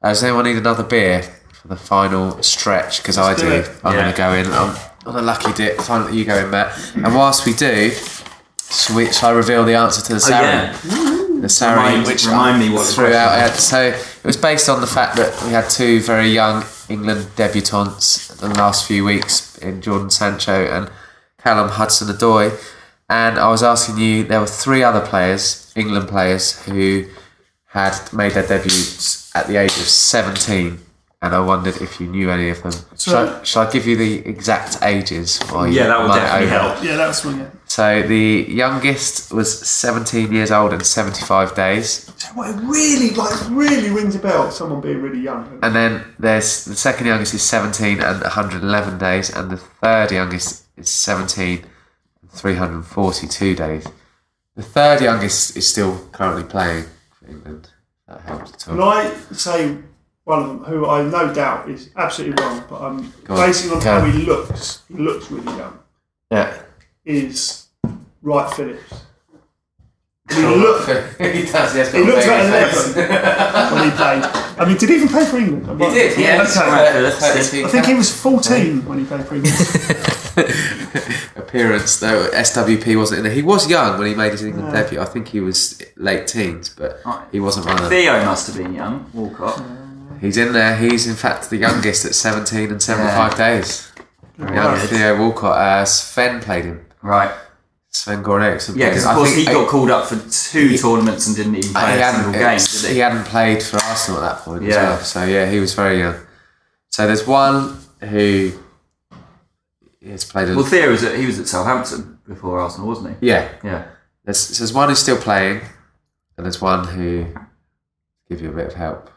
Uh, does anyone need another beer for the final stretch? Because I do. do it. I'm Yeah. going to go in on, on a lucky dip. Finally, you go in, Mat. And whilst we do, shall I reveal the answer to the Oh, Sarin? yeah. the Sarin, Remind- which remind me what threw out. So it was based on the fact that we had two very young England debutants in the last few weeks in Jadon Sancho and Callum Hudson-Odoi, and I was asking you. There were three other players, England players, who had made their debuts at the age of seventeen. And I wondered if you knew any of them. shall, I, I give you the exact ages? while you Yeah, that would mull it definitely over? help. Yeah, that's one. Yeah. So the youngest was 17 years old and 75 days. Well, it really, like, really rings a bell. Someone being really young. And then there's the second youngest is 17 and 111 days, and the third youngest is 17 and 342 days. The third youngest is still currently playing for England. That helps at Can. I say one of them, who I no doubt is absolutely wrong, but I'm Go on. basing on Go how on. he looks. He looks really young. Yeah. Is Wright Phillips. *laughs* He, look, he does, yes. he looks like eleven when he played. I mean, did he even play for England? He did, yeah. Okay. Right, Phillips. I think he was 14 when he played for England. *laughs* appearance though SWP wasn't in there. He was young when he made his England debut. I think he was late teens, but he wasn't one of them. Theo must have been young. Walcott. He's in there. He's in fact the youngest at 17 and 75 days. Young. Theo Walcott. Uh, Sven played him. Right. Sven Goran Eriksson. Yeah, because of I course he got called up for two tournaments and didn't even he play a hadn't, single game, he he? hadn't played for Arsenal at that point as Yeah. well. So yeah, he was very young. So there's one who has played a Well, Theo was at, he was at Southampton before Arsenal, wasn't he? yeah. Yeah. There's, there's one who's still playing, and there's one who give you a bit of help.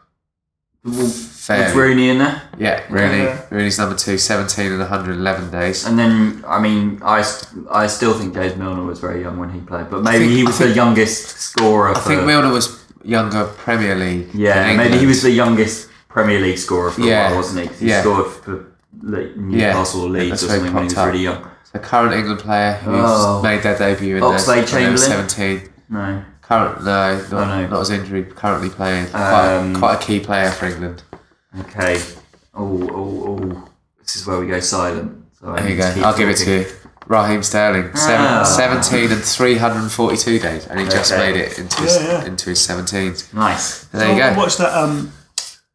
Was Fairly. Rooney in there? Yeah, Rooney. Yeah. Rooney's number two, 17 and 111 days. And then, I mean, I, I still think James Milner was very young when he played, but maybe think- he I was think- the youngest scorer. I think Milner was younger Premier League. Yeah, maybe he was the youngest Premier League scorer for a Yeah. while, wasn't he? he Yeah. scored for like, Newcastle or Leeds or something when he was up. really young. the current England player who's Oh. made their debut in Oxlade there. when they were Chamberlain? 17. No. Current, no, not, Oh, no. not as injured. Currently playing. Quite, Um, quite a key player for England. Okay. Oh, oh, oh. This is where we go silent. So There you go. I'll give it to you. Raheem Sterling, seven, Ah. 17 and 342 days, and he just made it into his, Yeah, yeah. into his 17s. Nice. There you go. watched that um,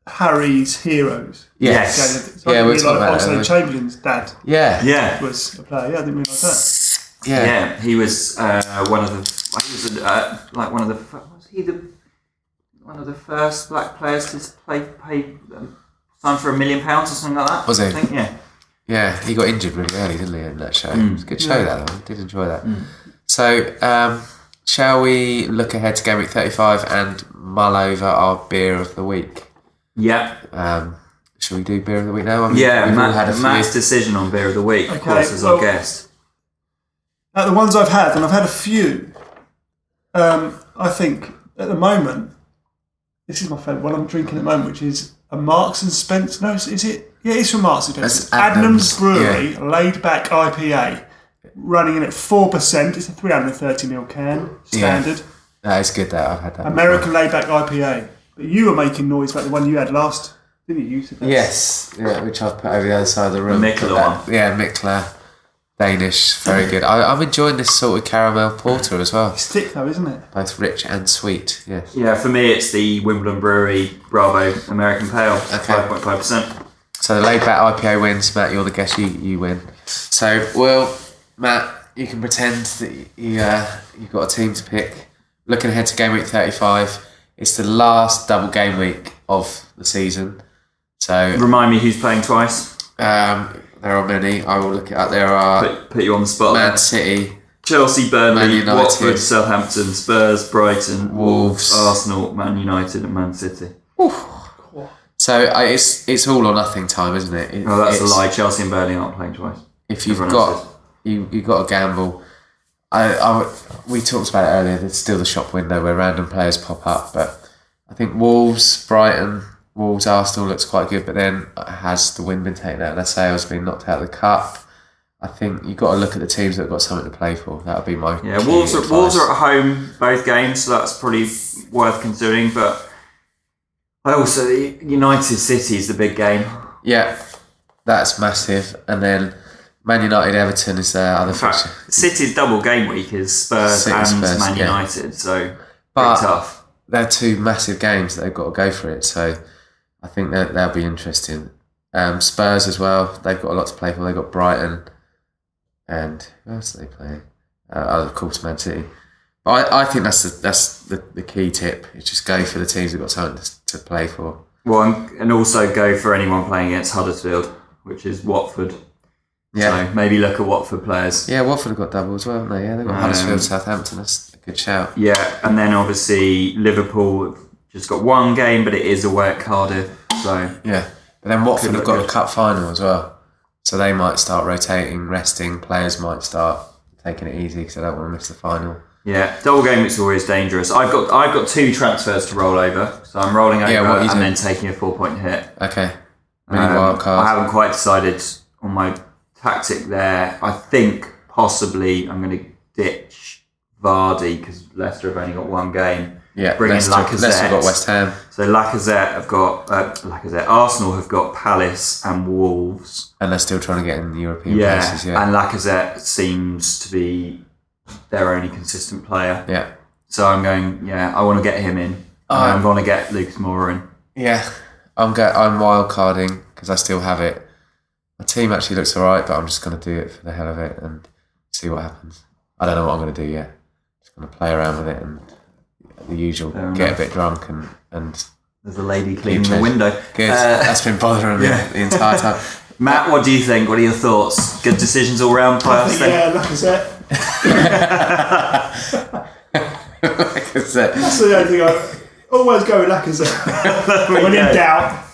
Harry's Heroes. Yes. game. So Yeah, I we'll didn't about Oxlade Chamberlain's dad Yeah. Yeah. was a player. Yeah, I didn't realise that. Yeah. Yeah, he was uh, one of the. He was uh, like one of the fir- was he the one of the first black players to play pay um, sign for a million pounds or something like that. Was he? I think yeah. Yeah, he got injured really early, didn't he, in that show? It was a good show, that though. I did enjoy that. So, um, shall we look ahead to game week 35 and mull over our beer of the week? Yeah, Um, shall we do beer of the week now? I mean, yeah. we've all Mat, had a few. Mat's decision on beer of the week, of Okay, course, as our well- guest. Out of the ones I've had, and I've had a few, um, I think at the moment, this is my favourite one I'm drinking at the moment, which is a Marks and Spencer. No, is is it? Yeah, it's from Marks and Spencer. That's Adnams, Adnams Brewery, laid back IPA, running in at 4%. It's a 330ml can, standard. Yeah, That is good, that. I've had that. American laid back IPA. But you were making noise about the one you had last, didn't you? you? said. Yes, yeah, which I've put over the other side of the room. The Mikkeller That- one. Yeah, Mikkeller. Danish, very good. I, I'm enjoying this salted caramel porter as well. It's thick though, isn't it? Both rich and sweet, yes. Yeah, for me, it's the Wimbledon Brewery Bravo American Pale, Okay. five point five percent. So the laid back IPA wins. Mat, you're the guest. You, you win. So, well, Mat, you can pretend that you uh, you've got a team to pick. Looking ahead to game week 35, it's the last double game week of the season. So Remind me who's playing twice. um, there are many. I will look it up. There are Put, put you on the spot. Man. City, Chelsea, Burnley, Watford, Southampton, Spurs, Brighton, Wolves. Arsenal, Man United, and Man City. So I, it's it's all or nothing time, isn't it? It- Oh, that's a lie. Chelsea and Burnley aren't playing twice. If you've Everyone got you you got to gamble. I, I we talked about it earlier. There's still the shop window where random players pop up, but I think Wolves, Brighton, Wolves, Arsenal looks quite good. But then has the wind been taken out Let's say their was being knocked out of the cup? I think you've got to look at the teams that have got something to play for. That would be my Yeah, Wolves are, advice. Wolves are at home both games, so that's probably worth considering. But I also United City is the big game. yeah, that's massive. And then Man United, Everton is their other In fact, fixture. City's double game week is Spurs City, and Spurs, Man yeah. United, so But- tough. they're two massive games that they've got to go for it. So I think that that'll be interesting. Um, Spurs as well. They've got a lot to play for. They've got Brighton, and who else are they playing? Uh, oh, of course, Man City. But I, I think that's the that's the, the key tip. Is just go for the teams that got something to, to play for. Well, and, and also go for anyone playing against Huddersfield, which is Watford. Yeah, So maybe look at Watford players. yeah. Watford have got double as well, haven't they? Yeah, they've got Um, Huddersfield, Southampton. That's a good shout. Yeah, and then obviously Liverpool just got one game, but it is away at Cardiff. So Yeah, but then Watford have got good. a cup final as well, so they might start rotating, resting. Players might start taking it easy because they don't want to miss the final. yeah, double game it's always dangerous. I've got I've got two transfers to roll over, so I'm rolling over Yeah, what are you and doing? then taking a four point hit. Okay. Mini Um, wild card. I haven't quite decided on my tactic there. I think possibly I'm going to ditch Vardy because Leicester have only got one game. Yeah, bring in Leicester, Lacazette. Leicester got West Ham. So Lacazette have got uh, Lacazette. Arsenal have got Palace and Wolves. And they're still trying to get in the European Yeah, places, yeah. and Lacazette seems to be their only consistent player. yeah. So I'm going. Yeah, I want to get him in. And I'm going to get Lucas Moura in. Yeah. I'm go- I'm wild carding because I still have it. My team actually looks alright, but I'm just going to do it for the hell of it and see what happens. I don't know what I'm going to do yet. Just going to play around with it and the usual, Fair get enough. a bit drunk and, and There's a lady cleaning the window. good. Uh, That's been bothering me yeah. the entire time. *laughs* Mat, what do you think? What are your thoughts? Good decisions all round by I us think, then? yeah, Lacazette. Because, uh, That's the only thing I always go with Lacazette. *laughs* when in doubt.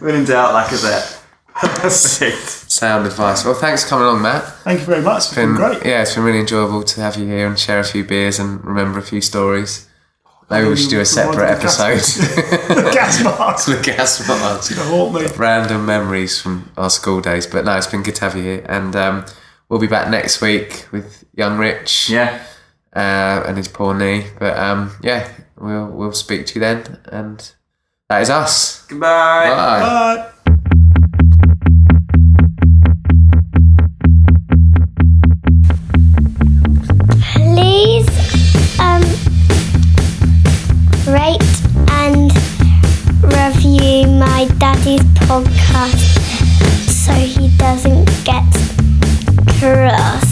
When in doubt, Lacazette. *laughs* Perfect. sound advice. Well, thanks for coming along, Mat. Thank you very much. It's been, been great. Yeah, it's been really enjoyable to have you here and share a few beers and remember a few stories. Maybe we should do a separate episode. *laughs* *laughs* Gas mask. the gas mask. Haunt me. Random memories from our school days. But no, it's been good to have you here. And um, we'll be back next week with young Rich Yeah. uh, and his poor knee. But um, yeah, we'll we'll speak to you then. And that is us. Goodbye. Bye. Bye. my daddy's podcast so he doesn't get cross.